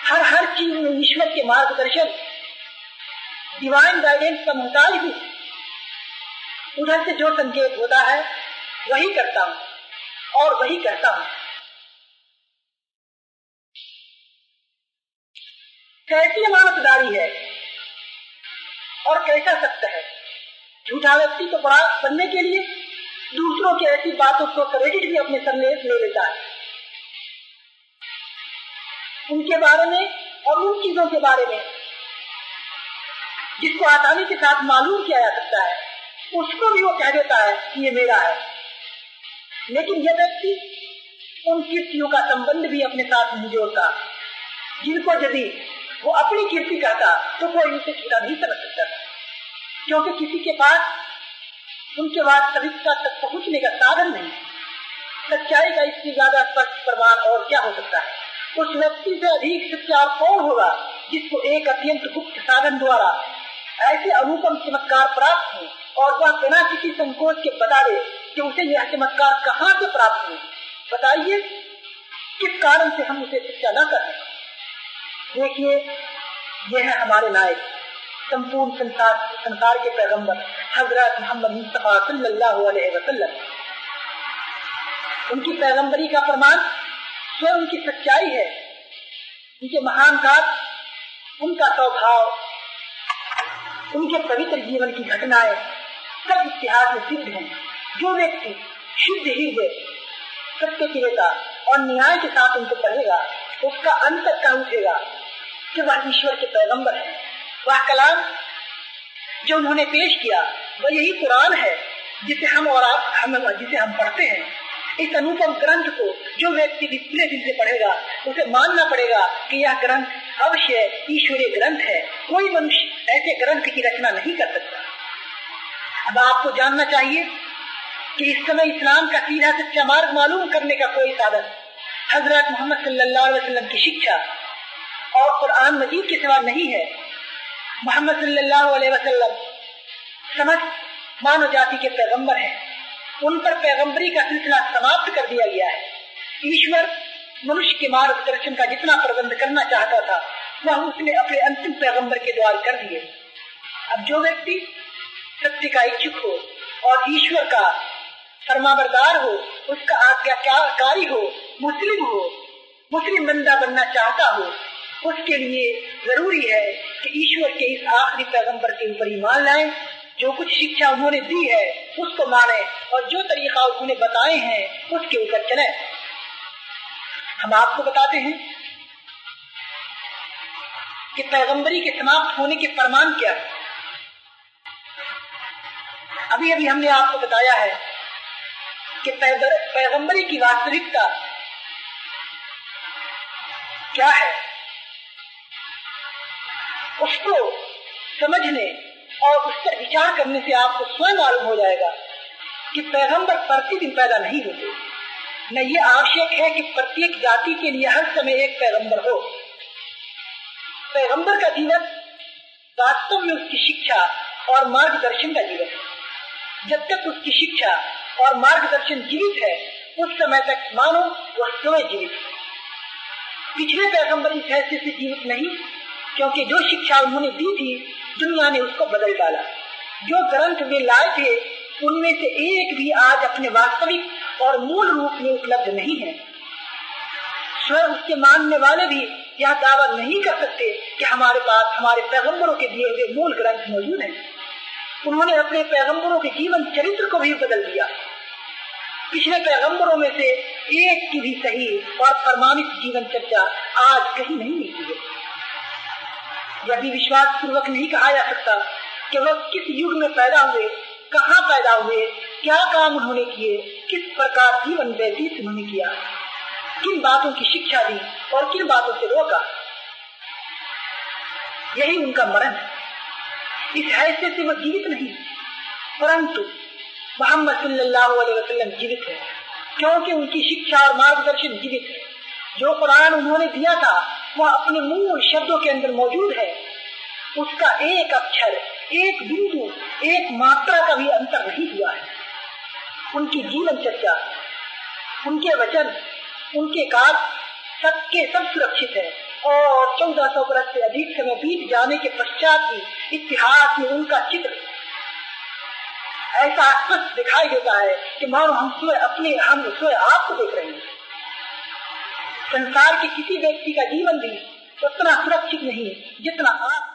हर हर चीज़ में ईश्वर के मार्गदर्शन डिवाइन गाइडेंस का मोहताज हूँ। उधर से जो संकेत होता है, वही करता हूँ, और वही करता हूँ। कैसी अमानतदारी है? और कैसा सत्य है? झूठा व्यक्ति तो बड़ा बनने के लिए दूसरों की ऐसी बातों को क्रेडिट भी अपने सर ले लेता है। उनके बारे में और उन चीज़ों के बारे में जिसको आसानी के साथ मालूम किया जा सकता है, उसको भी वो कह देता है कि ये मेरा है। लेकिन यह व्यक्ति उन कीर्तियों का संबंध भी अपने साथ नहीं जोड़ता, जिनको यदि वो अपनी कीर्ति कहता तो कोई उसे छुटा नहीं समझ सकता था। क्योंकि किसी के पास उनके वास्तविकता तक पहुँचने का साधन नहीं सच्चाई का इससे ज़्यादा स्पष्ट प्रमाण और क्या हो सकता है? उस व्यक्ति से अधिक सच्चा कौन होगा, जिसको एक अत्यंत गुप्त साधन द्वारा ऐसे अनुपम चमत्कार प्राप्त हो और वह बिना किसी संकोच के बता दे कि उसे यह चमत्कार कहाँ से प्राप्त हुए? बताइए, किस कारण से हम उसे शिक्षा न कर करें देखिए यह है हमारे नायक संपूर्ण संसार संसार के पैगंबर, हज़रत मोहम्मद मुस्तफ़ा सल्लल्लाहु अलैहि वसल्लम। उनकी पैगंबरी का प्रमाण स्वयं उनकी सच्चाई है। उनके महान कार्य उनका स्वभाव, उनके पवित्र जीवन की घटनाएँ सब इतिहास में सिद्ध हैं। जो व्यक्ति शुद्ध हृदय सत्य क्रियता और न्याय के साथ उनको पढ़ेगा, उसका अंत का उठेगा। कि वह ईश्वर के पैगंबर है। वह कलाम जो उन्होंने पेश किया, वह यही कुरान है जिसे हम और आप, हम, जिसे हम पढ़ते हैं। इस अनुपम ग्रंथ को जो व्यक्ति विस्फुले दिल से पढ़ेगा, उसे मानना पड़ेगा कि यह ग्रंथ अवश्य ईश्वरीय ग्रंथ है। कोई मनुष्य ऐसे ग्रंथ की रचना नहीं कर सकता। अब आपको जानना चाहिए कि इस समय इस्लाम का सीधा सच्चा मार्ग मालूम करने का कोई साधन, हज़रत मोहम्मद सल्लल्लाहु अलैहि वसल्लम की शिक्षा और कुरान मजीद के सिवा नहीं है। मोहम्मद वसल्लम समस्त मानव जाति के पैगंबर हैं। उन पर पैगंबरी का सिलसिला समाप्त कर दिया गया है। ईश्वर मनुष्य के मार्ग दर्शन का जितना प्रबंध करना चाहता था, वह उसने अपने अंतिम पैगंबर के द्वार कर दिए। अब जो व्यक्ति सत्य का इच्छुक हो और ईश्वर का फरमाबरदार हो, उसका आज्ञाकारी हो, मुस्लिम हो, मुस्लिम बंदा बनना चाहता हो उसके लिए ज़रूरी है कि ईश्वर के इस आखिरी पैगंबर के ऊपर ईमान लाए। जो कुछ शिक्षा उन्होंने दी है, उसको माने और जो तरीका उन्होंने बताए हैं, उसके ऊपर चले। हम आपको बताते हैं कि पैगंबरी के समाप्त होने के प्रमाण क्या है। अभी अभी हमने आपको बताया है कि पैगंबरी की वास्तविकता क्या है। उसको समझने और उस पर विचार करने से आपको स्वयं मालूम हो जाएगा कि पैगंबर प्रतिदिन पैदा नहीं होते। न ये आवश्यक है कि प्रत्येक जाति के लिए हर समय एक पैगंबर हो। पैगंबर का जीवन वास्तव में उसकी शिक्षा और मार्गदर्शन का जीवन है। जब तक उसकी शिक्षा और मार्गदर्शन जीवित है, उस समय तक मानो वह स्वयं जीवित है। पिछले पैगंबर इस हैसियत से जीवित नहीं क्योंकि जो शिक्षा उन्होंने दी थी, दुनिया ने उसको बदल डाला। जो ग्रंथ वे लाए थे, उनमें से एक भी आज अपने वास्तविक और मूल रूप में उपलब्ध नहीं है। स्वयं उसके मानने वाले भी यह दावा नहीं कर सकते कि हमारे पास, हमारे पैगंबरों के दिए हुए मूल ग्रंथ मौजूद हैं। उन्होंने अपने पैगंबरों के जीवन चरित्र को भी बदल दिया। पिछले पैगंबरों में से एक की भी सही और प्रमाणित जीवन चर्चा आज कहीं नहीं मिलती है। यह भी विश्वास पूर्वक नहीं कहा जा सकता कि वह किस युग में पैदा हुए, कहाँ पैदा हुए, क्या काम उन्होंने किए, किस प्रकार जीवन व्यतीत उन्होंने किया। किन बातों की शिक्षा दी और किन बातों से रोका। यही उनका मरण है। इस हैसियत से वह जीवित नहीं, परंतु मोहम्मद सल्लल्लाहु अलैहि वसल्लम जीवित है, क्योंकि उनकी शिक्षा और मार्गदर्शन जीवित है। जो कुरान उन्होंने दिया था वह अपने मूल शब्दों के अंदर मौजूद है। उसका एक अक्षर, एक बिंदु, एक मात्रा का भी अंतर नहीं हुआ है। उनकी जीवन चर्चा, उनके वचन, उनके कार्य सबके सब सुरक्षित है और चौदह सौ बरस से अधिक समय बीत जाने के पश्चात भी इतिहास में उनका चित्र ऐसा स्पष्ट दिखाई देता है कि मानो हम स्वयं अपने हम स्वयं आपको देख रहे हैं। संसार के किसी व्यक्ति का जीवन भी उतना सुरक्षित नहीं है जितना आप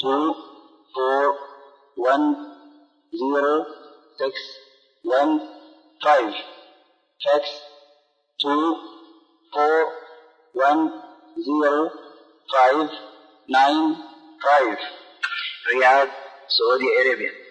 2 4 1 0 6 1 5 fax 2 4 1 0 5 9 5 Riyadh, Saudi Arabia